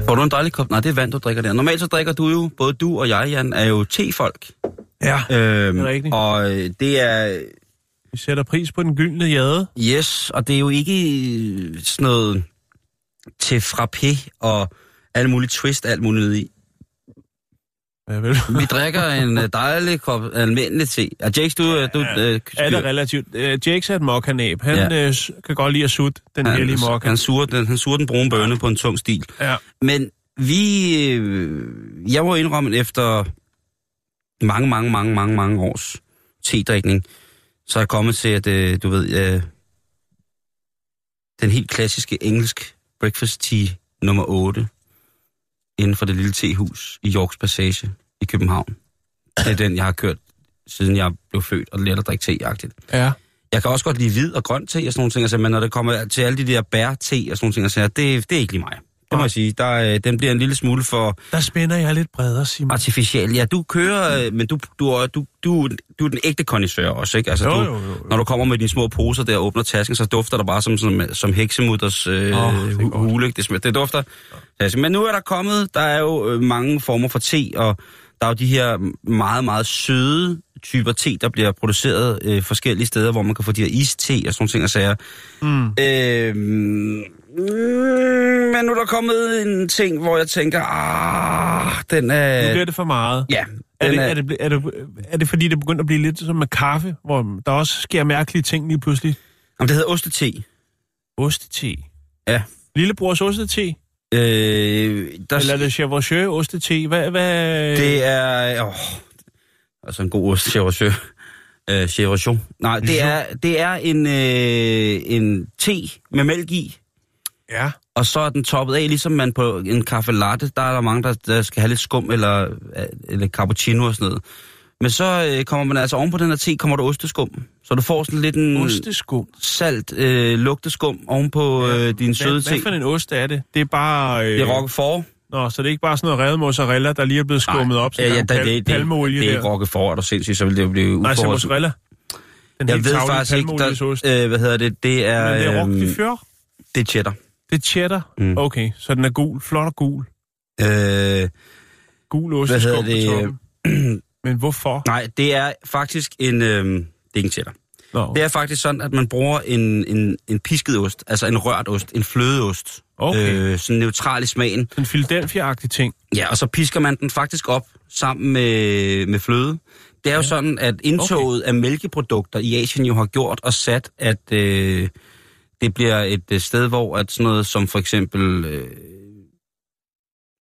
Får du en dejlig kop? Nej, det er vand, du drikker der. Normalt så drikker du jo, både du og jeg, Jan, er jo tefolk. Ja, Øhm, Det er rigtigt. Og øh, det er, vi sætter pris på den gyldne jade. yes, og det er jo ikke øh, sådan noget til frappé og alle mulige twist, alt muligt i. Ja, vel. [laughs] Vi drikker en øh, dejlig kop almindelig te. Og Jakes, du, ja, du øh, Er det relativt? Uh, Jakes er et mokkanæb. Han Ja. ja. uh, kan godt lide at sutte den han, hellige mokka. han, suger den, han suger den brune bønne på en tung stil. Ja. Men vi... Øh, jeg må indrømme, efter mange, mange, mange, mange, mange års tedrikning, så er jeg kommet til, at øh, du ved, øh, den helt klassiske engelsk breakfast tea nummer 8 inden for det lille tehus i Yorks Passage i København. Det er den, jeg har kørt, siden jeg blev født, og let at drikke te-agtigt. ja. Jeg kan også godt lide hvid og grøn te og sådan nogle ting, altså, men når det kommer til alle de der bær-te og sådan nogle ting, altså, det, det er ikke lige mig. Det må jeg sige. Der, øh, den bliver en lille smule for Der spænder jeg lidt bredere, Simon. artificiel. Ja, du kører, øh, men du, du, er- du, du, du er den ægte kondisør også, ikke? Altså, Jo, du, jo, jo, jo. Når du kommer med dine små poser der og åbner tasken, så dufter der bare som, som, som heksemutters øh, oh, det er hule. Det, smager- det dufter. Altså, men nu er der kommet, der er jo øh, mange former for te, og der er jo de her meget, meget søde typer te, der bliver produceret øh, forskellige steder, hvor man kan få de her iste og sådan ting og sager. Mm. Øh, men nu er der kommet en ting, hvor jeg tænker, ah, den Nu er... bliver det for meget. Ja, Er det, er, det, er, det, er det fordi, det begynder at blive lidt som med kaffe, hvor der også sker mærkelige ting lige pludselig? Jamen, det hedder ostete. Ostete. Ja. Lillebrors ostete? Øh, der, Eller er det Chevrolet ostete? Hvad, hvad... det er... Åh, altså en god ost, Chevrolet. Øh, Chevrolet. Nej, det er, det er en, øh, en te med mælk i, Ja. og så er den toppet af, ligesom man på en kaffe latte, der er der mange, der, der skal have lidt skum eller, eller cappuccino og sådan noget. Men så øh, kommer man altså oven på den her te, kommer der osteskum. Så du får sådan lidt en Osteskum. salt øh, lugteskum oven på øh, din søde Hvad, te. hvad for en ost er det? Det er bare... Øh, Det er roquefort. Nå, så det er ikke bare sådan noget revet mozzarella, der lige er blevet skummet op, så ja, der ja, er det, pal- det, det, palmeolie det er der. ikke roquefort, er du sindssygt, så vil det jo blive Nej, så mozzarella. Den Jeg ved faktisk ikke, der, øh, hvad hedder det, det er, Men det er roquefort. det er cheddar. Det er cheddar. Mm. Okay, så den er gul. Flot og gul. Øh, Gul Hvad hedder osteskum på det? [clears throat] Men hvorfor? Nej, det er faktisk en... Øh, det er ikke en cheddar. Nå, Det er faktisk sådan, at man bruger en, en, en pisket ost, altså en rørt ost, en flødeost. Okay. Øh, sådan neutral i smagen. en Philadelphia-agtig ting. Ja, og så pisker man den faktisk op sammen med, med fløde. Det er jo ja. sådan, at indtoget okay. af mælkeprodukter i Asien jo har gjort og sat, at øh, det bliver et øh, sted, hvor at sådan noget som for eksempel øh,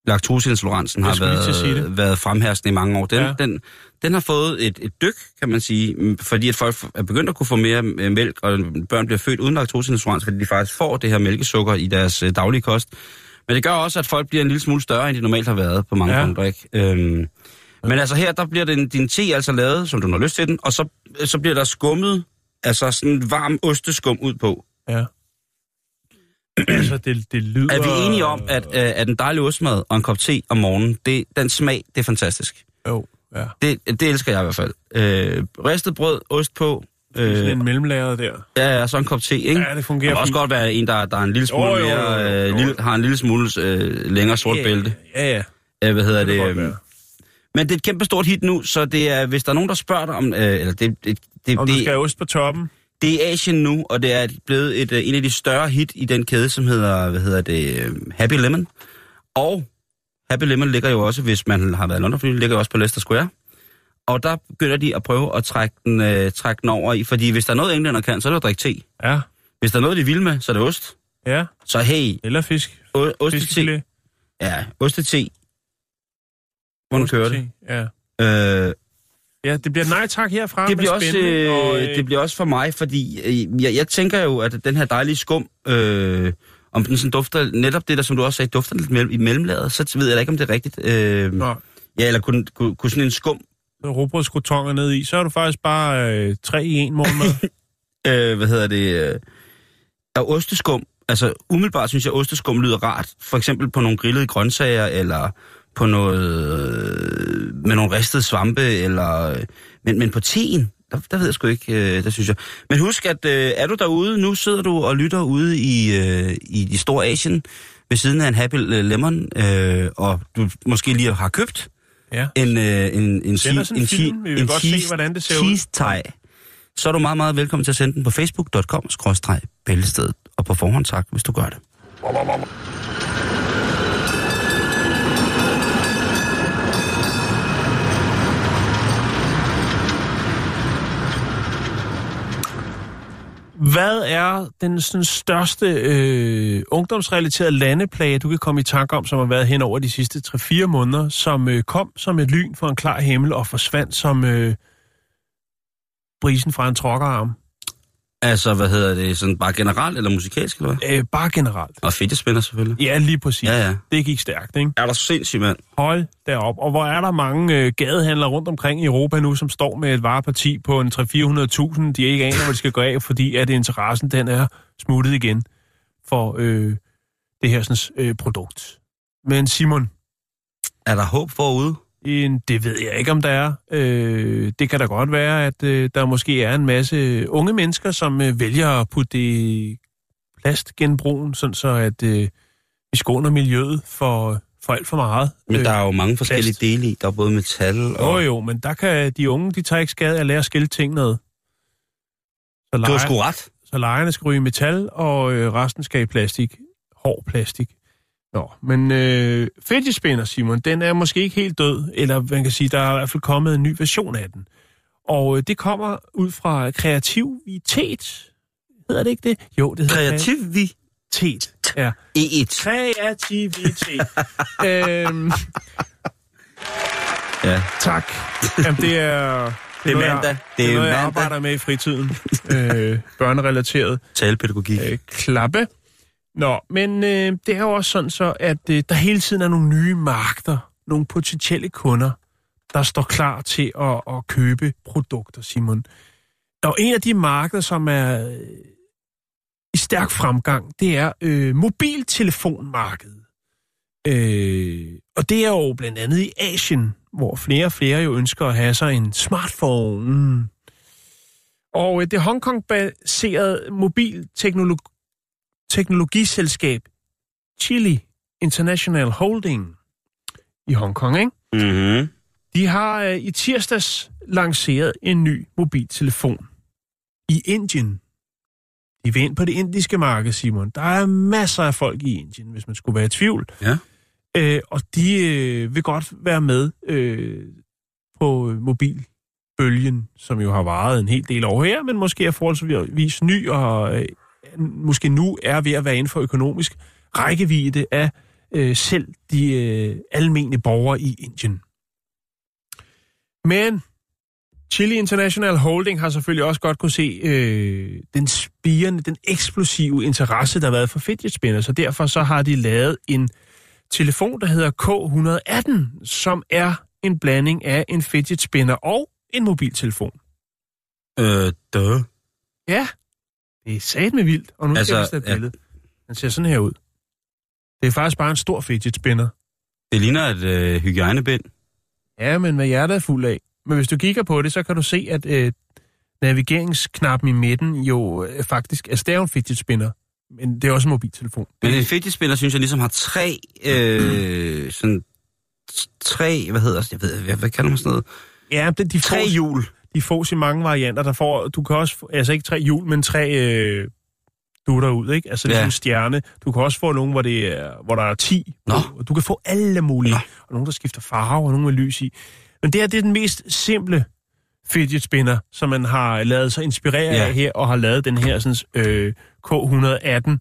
laktoseintoleransen har været, været fremherskende i mange år. Den, Ja. den, den har fået et, et dyk, kan man sige, mm, fordi at folk er begyndt at kunne få mere øh, mælk, og børn bliver født uden laktoseintolerans, fordi de faktisk får det her mælkesukker i deres øh, daglige kost. Men det gør også, at folk bliver en lille smule større, end de normalt har været på mange Ja. punkter. Ikke? Øhm, men altså her, der bliver den, din te altså lavet, som du har lyst til den, og så, så bliver der skummet, altså sådan en varm osteskum ud på. Ja. Altså, det, det lyder... Er vi enige om, at, øh, at en dejlig ostmad og en kop te om morgenen, det, den smag, det er fantastisk. Jo, ja. Det, det elsker jeg i hvert fald. Øh, ristet brød, ost på, Sådan øh, en mellemlager der. ja, ja, så en kop te, ikke? Ja, det fungerer Det kan også godt være en, der, der er en lille smule Jo, jo, jo, mere, jo, jo. øh, lille, har en lille smule øh, længere sort bælte. Ja, ja. Øh, hvad hedder Det det? øhm. Men det er et kæmpe stort hit nu, så det er, hvis der er nogen, der spørger dig om, øh, eller det, det, det, Om du det, skal have ost på toppen. Det er Asien nu, og det er blevet et, øh, en af de større hit i den kæde, som hedder, hvad hedder det, øh, Happy Lemon. Og Happy Lemon ligger jo også, hvis man har været i London, fordi det ligger også på Leicester Square. Og der begynder de at prøve at trække den, øh, trække den over i, fordi hvis der er noget, englænder kan, så er det at drikke te. Ja, Hvis der er noget, de vil med, så er det ost. ja. Så hey, Eller fisk. o- ostete. Ja, ostete. Hvordan kører det? Ja. Øh, ja, det bliver nej tak herfra. det, bliver også, øh, og, det bliver også for mig, fordi øh, jeg, jeg tænker jo, at den her dejlige skum, øh, om den sådan dufter, netop det der, som du også sagde, dufter lidt mellem, i mellemlaget, så ved jeg da ikke, om det er rigtigt. Øh, Nå, ja, eller kunne, kunne, kunne sådan en skum, råbrødskrotonger ned i, så er du faktisk bare øh, tre i en morgenmad. [laughs] øh, hvad hedder det, øh, og osteskum, altså umiddelbart synes jeg, at osteskum lyder rart. For eksempel på nogle grillede grøntsager, eller på noget, øh, med nogle ristede svampe, eller, men, men på teen, der, der ved jeg sgu ikke, øh, der synes jeg. Men husk, at øh, er du derude, nu sidder du og lytter ude i, øh, i de store Asien, ved siden af en Happy Lemon, øh, og du måske lige har købt ja. en, øh, en, en, en en, film. Vi vil godt se, hvordan det ser ud. cheese thai, så er du meget, meget velkommen til at sende den på facebook.com-bæltestedet. Og på forhånd tak, hvis du gør det. Hvad er den sådan, største øh, ungdomsrelaterede landeplage, du kan komme i tanke om, som har været hen over de sidste 3-4 måneder, som øh, kom som et lyn fra en klar himmel og forsvandt som øh, brisen fra en trokkerarm? Altså, hvad hedder det, sådan bare generelt eller musikalsk, eller hvad? Øh, bare generelt. Og fedtespænder selvfølgelig. Ja, lige præcis. Ja, ja. Det gik stærkt, ikke? Er der sindssygt, mand? Hold derop. Og hvor er der mange øh, gadehandlere rundt omkring i Europa nu, som står med et vareparti på en 300-400.000, de ikke aner, hvor de skal gå af, fordi at interessen den er smuttet igen for øh, det her sådan, øh, produkt. Men Simon, Er der håb forude? En, det ved jeg ikke, om der er. Øh, det kan da godt være, at øh, der måske er en masse unge mennesker, som øh, vælger at putte det i plastgenbrugen, sådan så at øh, vi skåner miljøet for, for alt for meget. Men Øh, der er jo mange forskellige plast. dele i. Der er både metal og... Jo jo, men der kan de unge, de tager ikke skade af at lære at skille ting ned. Så, Du har sgu ret. så lejerne skal ryge i metal, og øh, resten skal i plastik. Hård plastik. Nå, men øh, fidget spinner, Simon, den er måske ikke helt død, eller man kan sige, der er i hvert fald kommet en ny version af den. Og øh, det kommer ud fra kreativitet. Hedder det ikke det? Jo, det hedder Kreativitet. Ja. E1. Kreativitet. [laughs] øhm, Ja. Tak. Jamen, det er... Det er noget, mandag. Jeg, Det det er noget, jeg mandag. arbejder med i fritiden. øh, børnerelateret. Talepædagogik. Øh, klappe. Nå, men øh, det er jo også sådan så, at øh, der hele tiden er nogle nye markeder, nogle potentielle kunder, der står klar til at, at købe produkter, Simon. Og en af de markeder, som er øh, i stærk fremgang, det er øh, mobiltelefonmarkedet. Øh, og det er jo blandt andet i Asien, hvor flere og flere jo ønsker at have sig en smartphone. Og øh, det Hongkong-baserede mobilteknologiselskab Chili International Holding i Hongkong, ikke? Mm-hmm. De har øh, i tirsdags lanceret en ny mobiltelefon i Indien. De vil ind på det indiske marked, Simon. Der er masser af folk i Indien, hvis man skulle være i tvivl. Ja. Øh, og de øh, vil godt være med øh, på mobilbølgen, som jo har varet en hel del år her, men måske er forholdsvis ny, og øh, måske nu er ved at være inden for økonomisk rækkevidde af øh, selv de øh, almene borgere i Indien. Men Chili International Holding har selvfølgelig også godt kunne se øh, den spirende, den eksplosive interesse, der har været for fidget spinner, så derfor så har de lavet en telefon, der hedder K118, som er en blanding af en fidget spinner og en mobiltelefon. Øh, dø. Ja, det er sat med vildt, og nu Altså, altså, skal vi et ja. billede. Den ser sådan her ud. Det er faktisk bare en stor fidget spinner. Det ligner et øh, hygiejnebind. Ja, men hvad hjertet er fuld af. Men hvis du kigger på det, så kan du se, at øh, navigeringsknappen i midten jo øh, faktisk er staven fidget spinner. Men det er også en mobiltelefon. Men en fidget spinner, synes jeg, ligesom har tre, øh, sådan, tre, hvad hedder det, jeg ved, hvad, hvad kalder man sådan noget? Ja, det, de Tre fås, hjul. De fås i mange varianter. Der får, du kan også, få- altså ikke tre hjul, men tre øh, dutter ud, ikke? Altså det er Ja. en stjerne. Du kan også få nogen, hvor, det er, hvor der er 10. Nå. Og du kan få alle mulige. Nå. Og nogen, der skifter farve, og nogen med lys i. Men det her, det er den mest simple fidget spinner, som man har lavet sig inspirere ja. af her, og har lavet den her sådan, øh, K118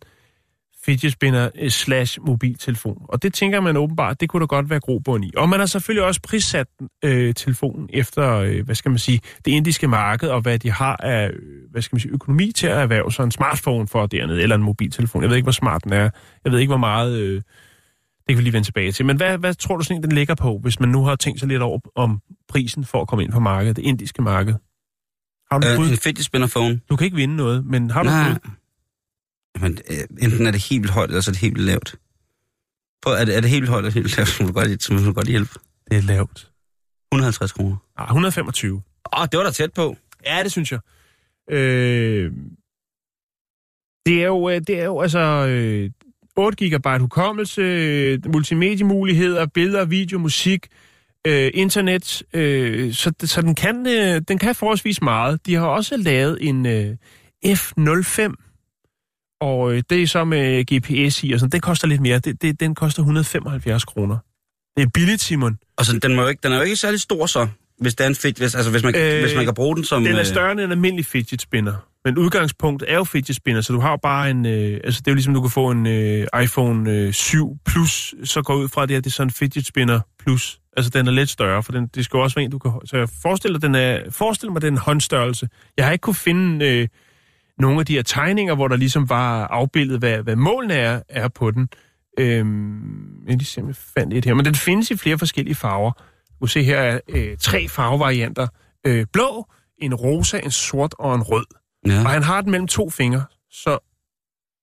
fidget spinner øh, slash mobiltelefon. Og det tænker man åbenbart, det kunne da godt være grobund i. Og man har selvfølgelig også prissat øh, telefonen efter, øh, hvad skal man sige, det indiske marked, og hvad de har af, øh, hvad skal man sige, økonomi til at erhverve sig en smartphone for dernede, eller en mobiltelefon. Jeg ved ikke, hvor smart den er. Jeg ved ikke, hvor meget... Øh, det kan vi lige vende tilbage til. Men hvad, hvad tror du sådan en, den ligger på, hvis man nu har tænkt sig lidt over om prisen for at komme ind på markedet, det indiske marked? Har du Øh, en fidget spinner phone. Du kan ikke vinde noget, men har du Nej. bud? Men øh, enten er det helt højt, eller så er det helt lavt. Prøv, er det, er det helt højt eller helt lavt, så må du godt, så må du godt hjælpe. Det er lavt. 150 kroner. Ah, 125. Åh, oh, det var da tæt på. Ja, det synes jeg. Øh, det er jo, øh, det er jo altså øh, 8 GB hukommelse, multimediemuligheder, billeder, video, musik, øh, internet, øh, så, så den, kan, øh, den kan forholdsvis meget. De har også lavet en øh, F05, og øh, det er så med GPS i, og sådan. det koster lidt mere. Det, det, den koster 175 kroner. Det er billigt, Simon. Altså, den, må jo ikke, den er jo ikke særlig stor så, hvis det er en fedt, hvis, altså, hvis man, øh, hvis man kan bruge den som... Den er øh, større end en almindelig fidget spinner. Men udgangspunktet er jo fidget spinner, så du har bare en... Øh, altså det er jo ligesom, du kan få en øh, iPhone øh, 7 Plus, så går ud fra det her, det er sådan en fidget spinner Plus. Altså den er lidt større, for den, det skal jo også være en, du kan... Så jeg forestiller, den er, forestil mig, den er en håndstørrelse. Jeg har ikke kunne finde øh, nogle af de her tegninger, hvor der ligesom var afbildet, hvad, hvad målene er, er på den. Øhm, jeg lige jeg fandt et her. Men den findes i flere forskellige farver. Du kan se her er øh, tre farvevarianter. Øh, blå, en rosa, en sort og en rød. Ja. Og han har den mellem to fingre, så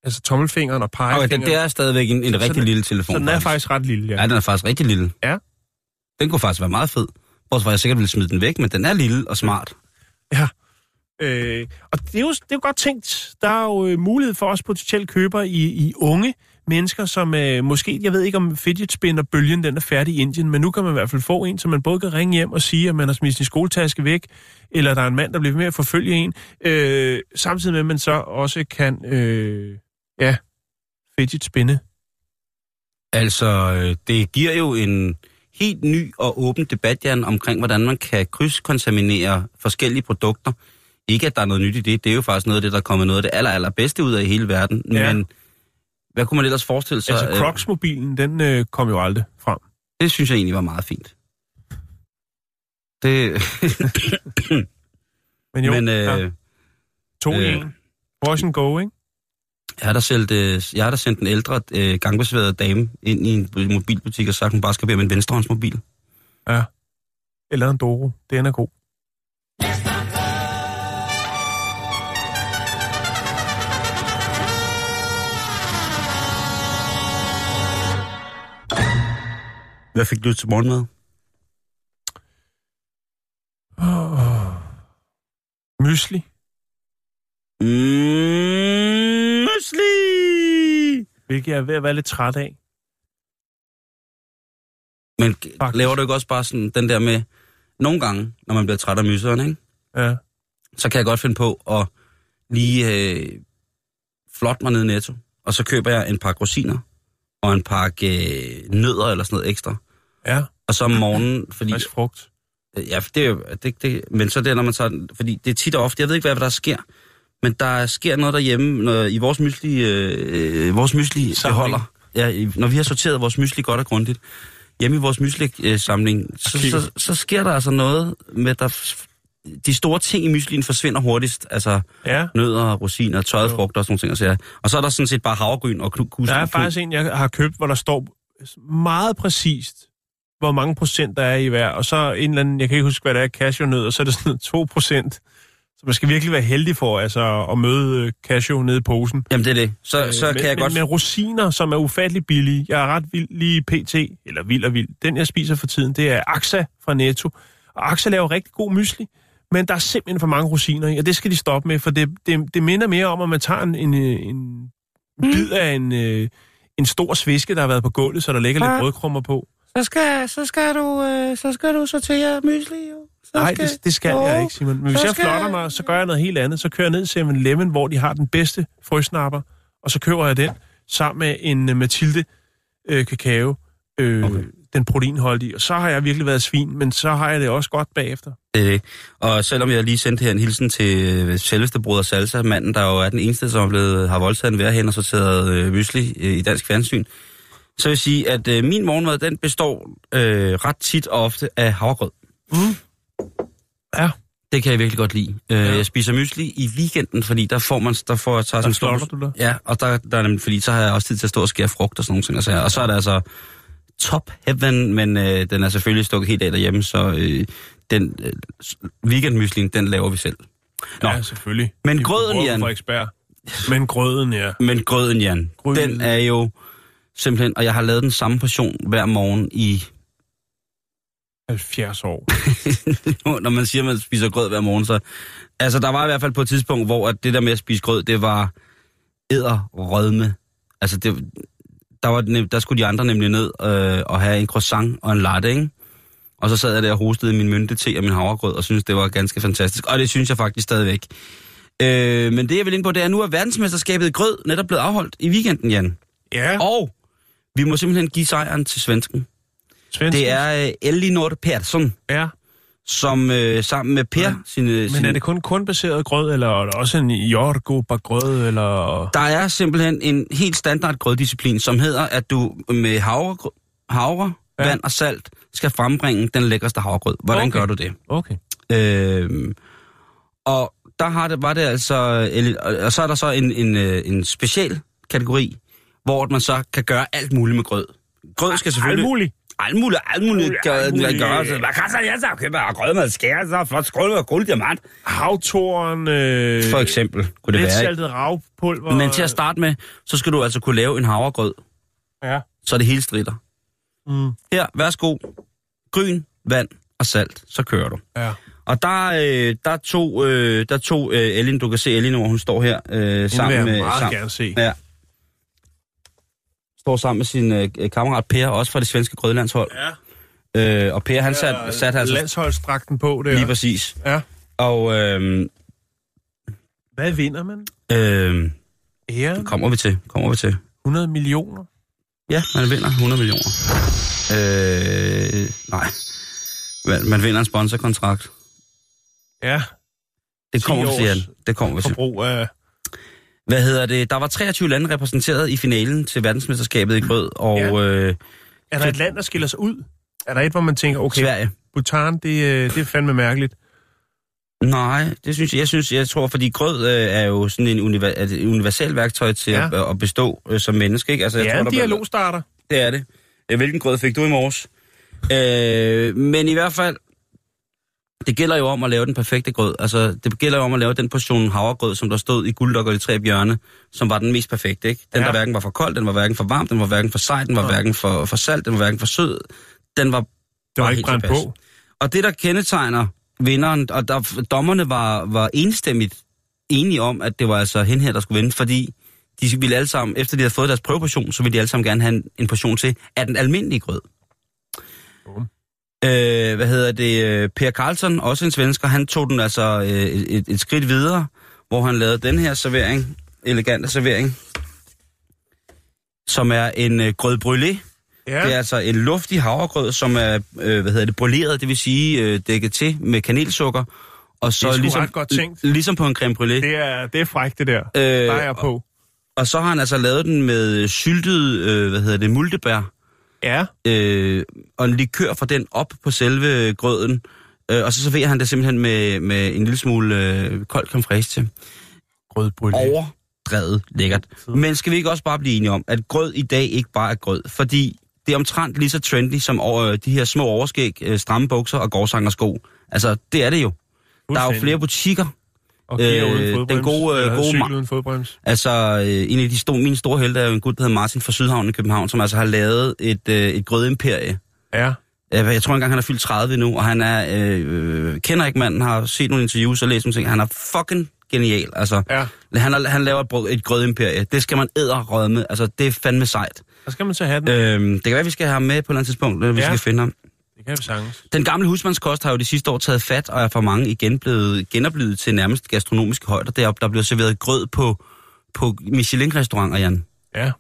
altså tommelfingeren og Okay, pegefingeren. den der er stadigvæk en, en rigtig den- lille telefon. så den er faktisk ret lille, ja. Ja, den er faktisk rigtig lille. Ja. Den kunne faktisk være meget fed. Bortset fra, jeg sikkert ville smide den væk, men den er lille og smart. ja. Øh, og det er, jo, det er jo godt tænkt. Der er jo øh, mulighed for os potentielle købere i, i unge mennesker, som øh, måske, jeg ved ikke om fidget spinner bølgen den er færdig i Indien, men nu kan man i hvert fald få en, så man både kan ringe hjem og sige, at man har smidt sin skoletaske væk, eller der er en mand, der bliver ved med at forfølge en, øh, samtidig med, at man så også kan, øh, ja, fidget spinne. Altså, øh, det giver jo en helt ny og åben debat, Jan, omkring, hvordan man kan krydskontaminere forskellige produkter. Ikke, at der er noget nyt i det. Det er jo faktisk noget af det, der er kommet noget af det aller, allerbedste ud af i hele verden. Ja. Men hvad kunne man ellers forestille sig? Altså, øh, Crocs-mobilen, den øh, kom jo aldrig frem. Det synes jeg egentlig var meget fint. Det, [coughs] Men jo, men øh, ja, to øh, en. Wash and go, ikke? jeg har da sendt, øh, jeg har da sendt en ældre øh, gangbesværede dame ind i en mobilbutik og sagt, at hun bare skal bede om en venstrehåndsmobil. Ja. Eller en Doro. Den er god. Hvad fik du til morgenmad? [sighs] Oh. Mysli. Mm, musli! Hvilket jeg er ved at være lidt træt af. Men Faktisk. laver du ikke også bare sådan den der med, nogle gange, når man bliver træt af myseren, ikke? Ja. så kan jeg godt finde på at lige øh, flot mig ned i netto, og så køber jeg en pakke rosiner og en pakke øh, nødder eller sådan noget ekstra. Ja, Og så om [laughs] morgenen, fordi... frisk frugt. Øh, Ja, det er jo, det, det, men så det, når man så, fordi det er tit og ofte, jeg ved ikke, hvad der sker, men der sker noget derhjemme, når, i vores mysli, øh, vores mysli Samling. beholder. Ja, når vi har sorteret vores mysli godt og grundigt, hjemme i vores mysli-samling, så, Arkiv. så, så, sker der altså noget med, der de store ting i myslien forsvinder hurtigst, altså Ja. nødder, rosiner, tørrede Jo. frugter og sådan nogle ting. Og, så, og så er der sådan set bare havregryn og kus. Der er faktisk en, jeg har købt, hvor der står meget præcist, hvor mange procent der er i hver, og så en eller anden, jeg kan ikke huske, hvad det er, cashewnød, og så er det sådan noget 2 procent. Så man skal virkelig være heldig for altså, at møde øh, cashew nede i posen. Jamen det er det. Så, så Øh, kan jeg godt... Men rosiner, som er ufattelig billige, jeg er ret vild lige pt, eller vild og vild, den jeg spiser for tiden, det er Axa fra Netto. Og Axa laver rigtig god mysli, men der er simpelthen for mange rosiner i, og det skal de stoppe med, for det, det, det minder mere om, at man tager en, en, en bid af en, øh, en stor sviske, der har været på gulvet, så der ligger lidt brødkrummer på. Så skal, så skal du, øh, så skal du sortere mysli, jo. Så Nej, det, det skal jeg ikke, Simon. Men hvis så jeg skal- flotter mig, så gør jeg noget helt andet. Så kører jeg ned til 7-Eleven, hvor de har den bedste frøsnapper, og så køber jeg den sammen med en uh, Mathilde øh, kakao, øh, Okay. Den proteinholdige. Og så har jeg virkelig været svin, men så har jeg det også godt bagefter. Det er det. Og selvom jeg lige sendte her en hilsen til øh, selveste Broder Salsa, manden, der jo er den eneste, som er blevet, har voldtaget en værhen og sorteret øh, mysli øh, i dansk fjernsyn, så vil jeg sige, at øh, min morgenmad, den består øh, ret tit og ofte af havregrød. Mm. Ja. Det kan jeg virkelig godt lide. Øh, Ja. Jeg spiser mysli i weekenden, fordi der får man, der får jeg tager sådan en stor... du dig. Ja, og der, der er nemlig, fordi så har jeg også tid til at stå og skære frugt og sådan nogle ting. Og, så, og så er det altså top heaven, men øh, den er selvfølgelig stukket helt af derhjemme, så øh, den øh, weekendmyslin, den laver vi selv. Nå. Ja, selvfølgelig. Men De grøden, Jan. Men grøden, ja. Men grøden, Jan, Grøden. den er jo simpelthen, og jeg har lavet den samme portion hver morgen i, 70 år. [laughs] når man siger, at man spiser grød hver morgen, så, altså der var i hvert fald på et tidspunkt, hvor at det der med at spise grød, det var æderrødme. Altså det, der, var, der skulle de andre nemlig ned øh, og have en croissant og en latte, ikke? Og så sad jeg der og hostede min mynte te og min havregrød, og synes det var ganske fantastisk. Og det synes jeg faktisk stadigvæk. Øh, men det jeg vil ind på, det er, nu er verdensmesterskabet i grød netop blevet afholdt i weekenden, Jan. Ja, Og vi må simpelthen give sejren til svensken. Svendsen. Det er øh, Elinor Persson, Ja, som øh, sammen med Per, Ja. sine, men sine, er det kun kornbaseret grød, eller er der også en jorgo grød, eller... der er simpelthen en helt standard grøddisciplin, som hedder, at du med havre, havre Ja. vand og salt skal frembringe den lækkerste havregrød. Hvordan Okay. gør du det? Okay. Øh, og der har det, var det altså, Eli- og så er der så en, en, øh, en special kategori, hvor man så kan gøre alt muligt med grød. Grød skal selvfølgelig... Alt muligt, alt muligt Alt gør muligt. den gøre. Så, så jeg så købe af grød med skære, så flot skål med gulddiamant. Havtoren, øh, For eksempel, kunne det lidt være. saltet ravpulver. Men til at starte med, så skal du altså kunne lave en havregrød, Ja. så det hele strider. Mm. Her, værsgo. Gryn, vand og salt, så kører du. Ja. Og der, øh, der tog, øh, der tog øh, Ellen, du kan se Ellen, hvor hun står her øh, Det vil sammen jeg med... meget sammen, gerne se. Ja. Står sammen med sin øh, kammerat Per, også fra det svenske grødlandshold. Ja. Øh, og Per, han sat, sat altså Landsholdsdragten på, det lige præcis. Ja. Og øh, Hvad vinder man? øh, Æren? kommer vi til, kommer vi til. 100 millioner? Ja, man vinder 100 millioner. Øh, nej. Man, man vinder en sponsorkontrakt. Ja. Det 10 kommer vi til, Det kommer vi til. Forbrug af... Hvad hedder det? Der var 23 lande repræsenteret i finalen til verdensmesterskabet i grød, og Ja. øh, Er der et land, der skiller sig ud? Er der et, hvor man tænker, okay, Sverige. Bhutan, det, øh, det er fandme mærkeligt. Nej, det synes jeg. Jeg synes, jeg tror, fordi grød øh, er jo sådan en univer, er et værktøj til Ja. at, at bestå øh, som menneske, ikke? Altså, jeg Ja, tror, en der bliver- dialog starter. Det er det. Øh, Hvilken grød fik du i morges? Øh, men i hvert fald, det gælder jo om at lave den perfekte grød. Altså, det gælder jo om at lave den portion havregrød, som der stod i gulddok og de tre bjørne, som var den mest perfekte, ikke? Den, Ja. der hverken var for kold, den var hverken for varm, den var hverken for sej, den var Ja. hverken for, for salt, den var hverken for sød. Den var Det var bare ikke helt brændt tilpas. på. Og det, der kendetegner vinderen, og der, dommerne var, var enstemmigt enige om, at det var altså hende her, der skulle vinde, fordi de ville alle sammen, efter de havde fået deres prøveportion, så ville de alle sammen gerne have en, en portion til af den almindelige grød. Jo. Øh, hvad hedder det? øh, Per Carlson, også en svensker, han tog den altså øh, et, et, skridt videre, hvor han lavede den her servering, elegante servering, som er en øh, grød brûlé. Ja, Det er altså en luftig havregrød, som er, øh, hvad hedder det, brûleret, det vil sige øh, dækket til med kanelsukker. Og så Det er ligesom, godt tænkt. ligesom på en creme brûlée. det er, det er frækt, det der. Øh, Der er jeg på. Og så har han altså lavet den med syltet, øh, hvad hedder det, multebær, Ja, øh, og en likør fra den op på selve grøden. Øh, og så serverer han det simpelthen med, med en lille smule øh, kold creme til. grød brûlé. Overdrevet lækkert. Men skal vi ikke også bare blive enige om, at grød i dag ikke bare er grød? Fordi det er omtrent lige så trendy som over, de her små overskæg, øh, stramme bukser og gårdsangersko. Altså, det er det jo. Der er jo flere butikker. Og gear øh, uden den fodbrems. gode, øh, gode cykel uden fodbrems. Altså, øh, en af de store, mine store helte er jo en gut, der hedder Martin fra Sydhavn i København, som altså har lavet et, øh, et grødimperie. Ja. Jeg tror engang, han er fyldt 30 nu, og han er, øh, øh, kender ikke manden, har set nogle interviews og læst nogle ting. Han er fucking genial, altså. Ja. Han, er, han laver et, brød- et grødimperie. Det skal man æderrødme. Altså, det er fandme sejt. Så skal man så have den. Øhm, det kan være, at vi skal have ham med på et eller andet tidspunkt, øh, hvis Ja. vi skal finde ham. Det kan vi sagtens. Den gamle husmandskost har jo de sidste år taget fat, og er for mange igen blevet genoplevet til nærmest gastronomiske højder. Der, der bliver serveret grød på, på Michelin-restauranter, Jan. Ja.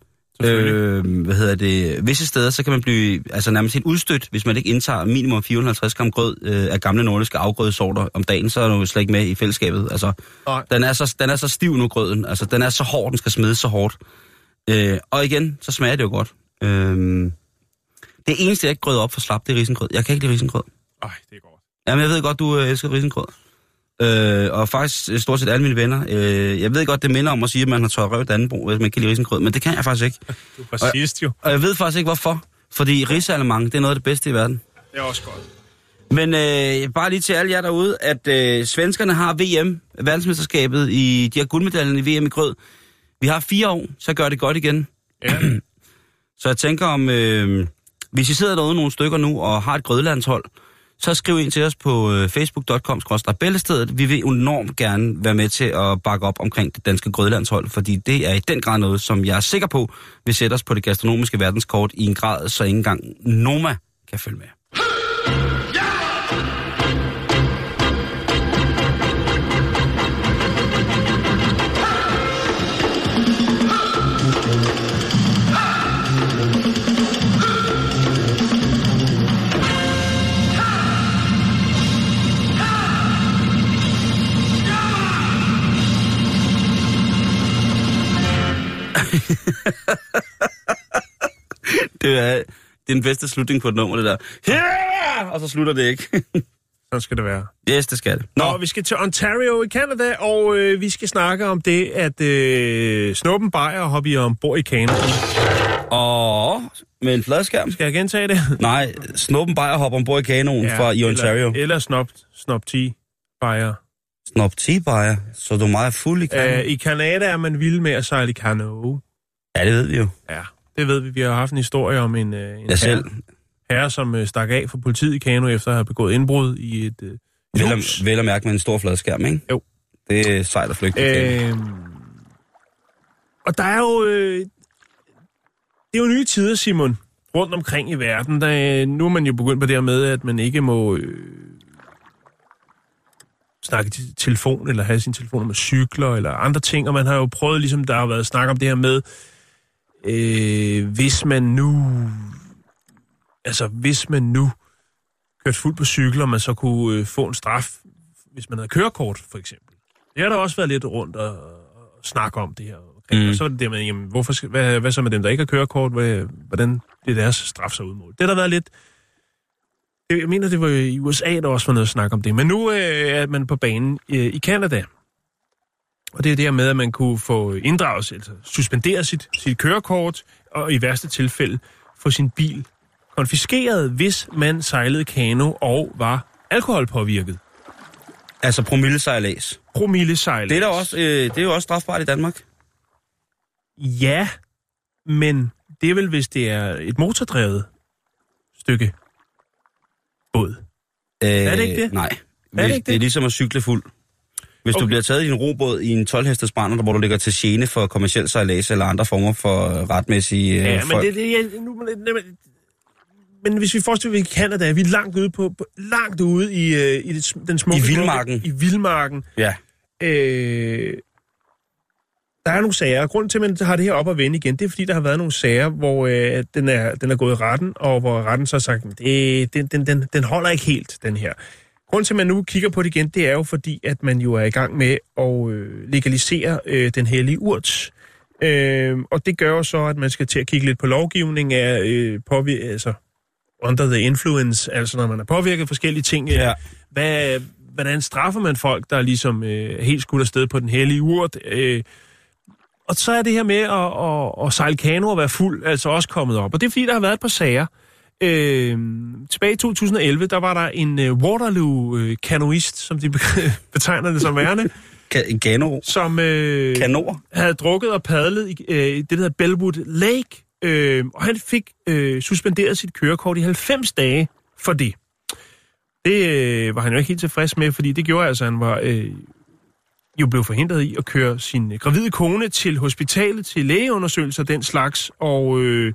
Øh, hvad hedder det? Visse steder, så kan man blive altså nærmest helt udstødt, hvis man ikke indtager minimum 450 gram grød øh, af gamle nordiske afgrødesorter om dagen, så er du slet ikke med i fællesskabet. Altså, Nej. den er, så, den er så stiv nu, grøden. Altså, den er så hård, den skal smedes så hårdt. Øh, og igen, så smager det jo godt. Øh, det eneste, jeg ikke grød op for slap, det er risengrød. Jeg kan ikke lide risengrød. Ej, det er godt. Jamen, jeg ved godt, du øh, elsker risengrød. Øh, og faktisk øh, stort set alle mine venner. Øh, jeg ved godt, det minder om at sige, at man har tørret røv Dannebro, hvis man kan lide risengrød, men det kan jeg faktisk ikke. [laughs] Du var sidst jo. Og jeg ved faktisk ikke, hvorfor. Fordi risalemang, det er noget af det bedste i verden. Det er også godt. Men øh, bare lige til alle jer derude, at øh, svenskerne har VM, verdensmesterskabet, i, de har guldmedaljen i VM i grød. Vi har fire år, så gør det godt igen. Ja. [clears throat] Så jeg tænker om, øh, hvis I sidder derude nogle stykker nu og har et grødlandshold, så skriv ind til os på øh, facebook.com bæltestedet. Vi vil enormt gerne være med til at bakke op omkring det danske grødlandshold, fordi det er i den grad noget, som jeg er sikker på, vil sætte os på det gastronomiske verdenskort i en grad, så ikke engang Noma kan følge med. [laughs] Det er, det er den bedste slutning på et nummer, det der. Yeah! Og så slutter det ikke. [laughs] Sådan skal det være. yes, det skal det. Nå, vi skal til Ontario i Canada, og øh, vi skal snakke om det, at øh, Snuppen Bayer hopper ombord i kano. Og med en fladskærm. Skal jeg gentage det? [laughs] Nej, Snuppen Bayer hopper ombord i kanoen ja, fra i Ontario. Eller, eller Snop, Snop 10 Bayer. Snop Bayer, så du er meget fuld i kanoen. Øh, I Canada er man vild med at sejle i kano. Ja, det ved vi jo. Ja, det ved vi. Vi har haft en historie om en, øh, en Jeg selv. herre, herre, som øh, stak af for politiet i kano efter at have begået indbrud i et øh, Vel at, vel at mærke med en stor fladskærm, ikke? Jo. Det er sejt at flygte. Øh, og der er jo... Øh, det er jo nye tider, Simon, rundt omkring i verden. Der, nu er man jo begyndt på det her med, at man ikke må øh, snakke telefon, eller have sin telefon med cykler, eller andre ting. Og man har jo prøvet, ligesom der har været snak om det her med, øh, hvis man nu... Altså, hvis man nu kørte fuld på cykel, og man så kunne øh, få en straf, hvis man havde kørekort, for eksempel. Det har der også været lidt rundt og, og snakke om det her. Okay? Mm. Og så er det det med, jamen, hvorfor skal, hvad, hvad så med dem, der ikke har kørekort? Hvad, hvordan bliver deres straf så udmålt? Det har der været lidt... Jeg mener, det var i USA, der også var noget at snakke om det. Men nu øh, er man på banen øh, i Canada. Og det er det her med, at man kunne få inddraget, altså suspendere sit, sit kørekort, og i værste tilfælde få sin bil konfiskeret, hvis man sejlede kano og var alkoholpåvirket. altså promillesejlads. Promillesejlads. Det er, der også, øh, det er jo også strafbart i Danmark. Ja, men det er vel, hvis det er et motordrevet stykke båd. Øh, Er det ikke det? Nej. det ikke det det? er ligesom at cykle fuld. Hvis okay. du bliver taget i en robåd i en 12 hestes brænder, hvor du ligger til gene for kommersiel sejlads eller andre former for øh, retmæssige øh, Ja, men folk. det, det, jeg, nu, men- men hvis vi forestiller os, at vi i Canada, vi er langt ude, på, på langt ude i, øh, i det, den smukke... I vildmarken. I vildmarken. Ja. Øh, der er nogle sager, og grunden til, at man har det her op at vende igen, det er, fordi der har været nogle sager, hvor øh, den, er, den er gået i retten, og hvor retten så har sagt, det, den, den, den, den holder ikke helt, den her. Grunden til, at man nu kigger på det igen, det er jo fordi, at man jo er i gang med at øh, legalisere øh, den hellige urt. Øh, og det gør jo så, at man skal til at kigge lidt på lovgivning af øh, påvirke, altså under the influence, altså når man er påvirket af forskellige ting. øh, Ja. Hvad, hvordan straffer man folk, der er ligesom øh, helt skudt afsted på den hellige urt? Øh, og så er det her med at, at, at sejle kano og være fuld altså også kommet op. Og det er fordi, der har været et par sager. Øh, tilbage i 2011, der var der en øh, Waterloo-kanoist, som de be- [laughs] betegner det som værende, Ka- Gano. som øh, Kanor. havde drukket og padlet i øh, det, der hedder Bellwood Lake. Øh, og han fik øh, suspenderet sit kørekort i 90 dage for det. Det øh, var han jo ikke helt tilfreds med, fordi det gjorde altså, at han var øh, jo blev forhindret i at køre sin gravide kone til hospitalet til lægeundersøgelser den slags, og øh,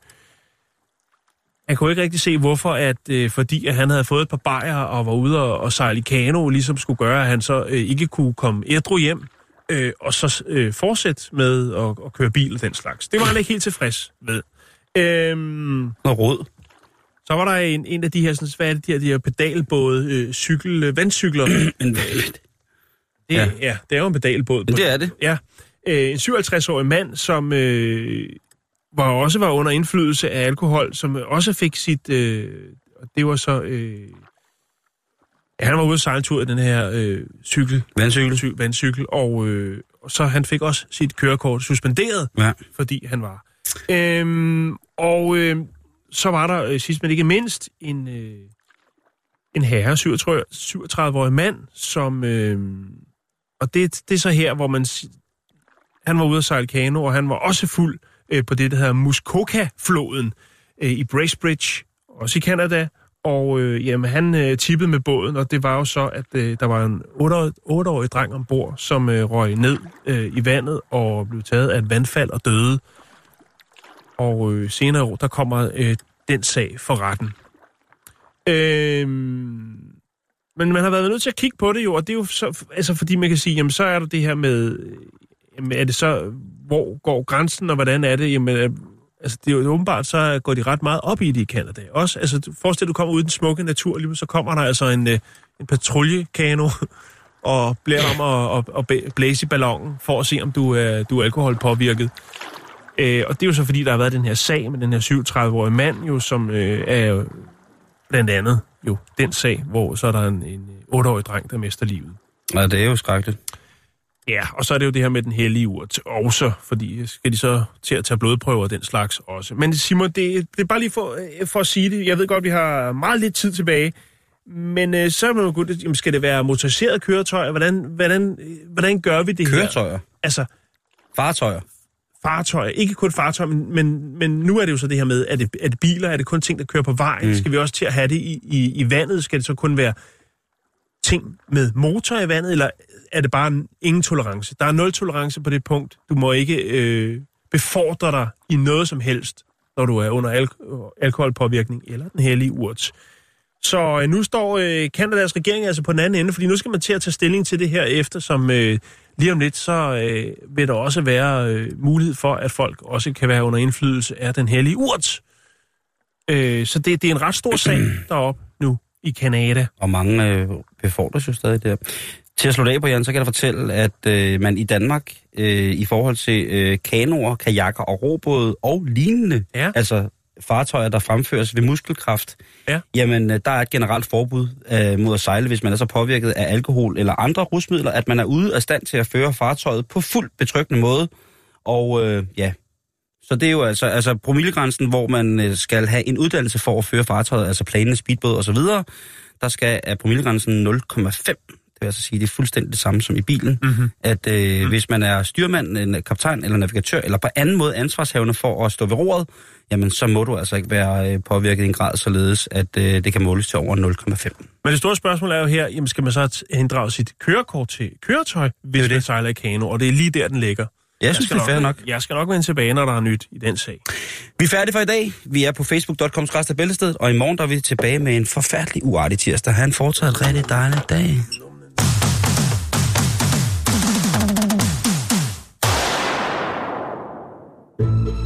han kunne ikke rigtig se, hvorfor, at øh, fordi at han havde fået et par bajer og var ude og, og sejle i kano, ligesom skulle gøre, at han så øh, ikke kunne komme ædru hjem, øh, og så øh, fortsætte med at, at køre bil og den slags. Det var han ikke helt tilfreds med. Øhm, Noget råd. så var der en, en af de her, sådan, hvad er det, de her, de her pedalbåde, øh, cykel, øh, vandcykler. [clears throat] Men, Det, Ja. ja. det er jo en pedalbåd. men det er det. Ja, øh, en 57-årig mand, som øh, var også var under indflydelse af alkohol, som også fik sit... Øh, og det var så... Øh, han var ude sejle en tur i den her øh, cykel, Vandcykel. cy- vandcykel, og, øh, og så han fik også sit kørekort suspenderet, Ja. fordi han var. Øhm, og øh, så var der øh, sidst men ikke mindst en, øh, en herre, 37-årig mand, som... Øh, og det, det er så her, hvor man... Han var ude at sejle kano, og han var også fuld øh, på det, der hedder Muskoka-floden øh, i Bracebridge, også i Canada. Og øh, jamen, han øh, tippede med båden, og det var jo så, at øh, der var en 8-årig dreng ombord, som øh, røg ned øh, i vandet og blev taget af et vandfald og døde. Og øh, senere år, der kommer øh, den sag for retten. Øh, men man har været nødt til at kigge på det jo, og det er jo så, altså fordi man kan sige, jamen så er der det her med, jamen er det så, hvor går grænsen, og hvordan er det, jamen øh, altså det er jo åbenbart, så går de ret meget op i det i Canada. Også, altså forestil dig, du kommer ud i den smukke natur, lige så kommer der altså en, øh, en patruljekano, [laughs] og bliver om at, at, at blæse i ballonen, for at se, om du er, du er alkoholpåvirket. Øh, og det er jo så fordi, der har været den her sag med den her 37-årige mand, jo, som øh, er jo blandt andet jo den sag, hvor så er der en, en 8-årig dreng, der mister livet. Ja, det er jo skrækkeligt. Ja, og så er det jo det her med den hellige urt også, fordi skal de så til at tage blodprøver og den slags også. Men Simon, det, det er bare lige for, øh, for at sige det. Jeg ved godt, vi har meget lidt tid tilbage, men øh, så er man godt, jamen, skal det være motoriseret køretøj? Hvordan, hvordan, øh, hvordan gør vi det her? Køretøjer. Altså, Fartøjer. Fartøjer. Ikke kun fartøjer, men, men, men nu er det jo så det her med, er det, er det biler, er det kun ting, der kører på vejen? Mm. Skal vi også til at have det i, i, i vandet? Skal det så kun være ting med motor i vandet, eller er det bare en, ingen tolerance? Der er nul tolerance på det punkt. Du må ikke øh, befordre dig i noget som helst, når du er under al- alkoholpåvirkning eller den hellige urt. Så øh, nu står øh, Kanadas regering altså på den anden ende, fordi nu skal man til at tage stilling til det her efter, som øh, lige om lidt, så øh, vil der også være øh, mulighed for, at folk også kan være under indflydelse af den hellige urt. Øh, så det, det er en ret stor sag [clears throat] deroppe nu i Kanada. Og mange øh, befordres jo stadig der. Til at slå det af på, Jan, så kan jeg fortælle, at øh, man i Danmark øh, i forhold til øh, kanoer, kajakker og robåde og lignende, Ja. altså fartøjer, der fremføres ved muskelkraft, Ja. jamen øh, der er et generelt forbud øh, mod at sejle, hvis man er så påvirket af alkohol eller andre rusmidler, at man er ude af stand til at føre fartøjet på fuldt betryggende måde. Og øh, ja, så det er jo altså, altså promillegrænsen, hvor man øh, skal have en uddannelse for at føre fartøjet, altså plane, speedbåd osv., der skal er promillegrænsen 0,5. Det vil altså sige, det er fuldstændig det samme som i bilen. Mm-hmm. At øh, mm. hvis man er styrmand, en kaptajn eller navigatør, eller på anden måde ansvarshavende for at stå ved roret, jamen så må du altså ikke være øh, påvirket i en grad således, at øh, det kan måles til over 0,5. Men det store spørgsmål er jo her, jamen skal man så inddrage sit kørekort til køretøj, hvis det, det. man sejler i kano, og det er lige der, den ligger. Jeg, jeg synes, det er fair nok. Jeg skal nok vende tilbage, når der er nyt i den sag. Vi er færdige for i dag. Vi er på facebook.com Bæltested, og i morgen der er vi tilbage med en forfærdelig uartig tirsdag. Han fortsat en rigtig dejlig dag. thank you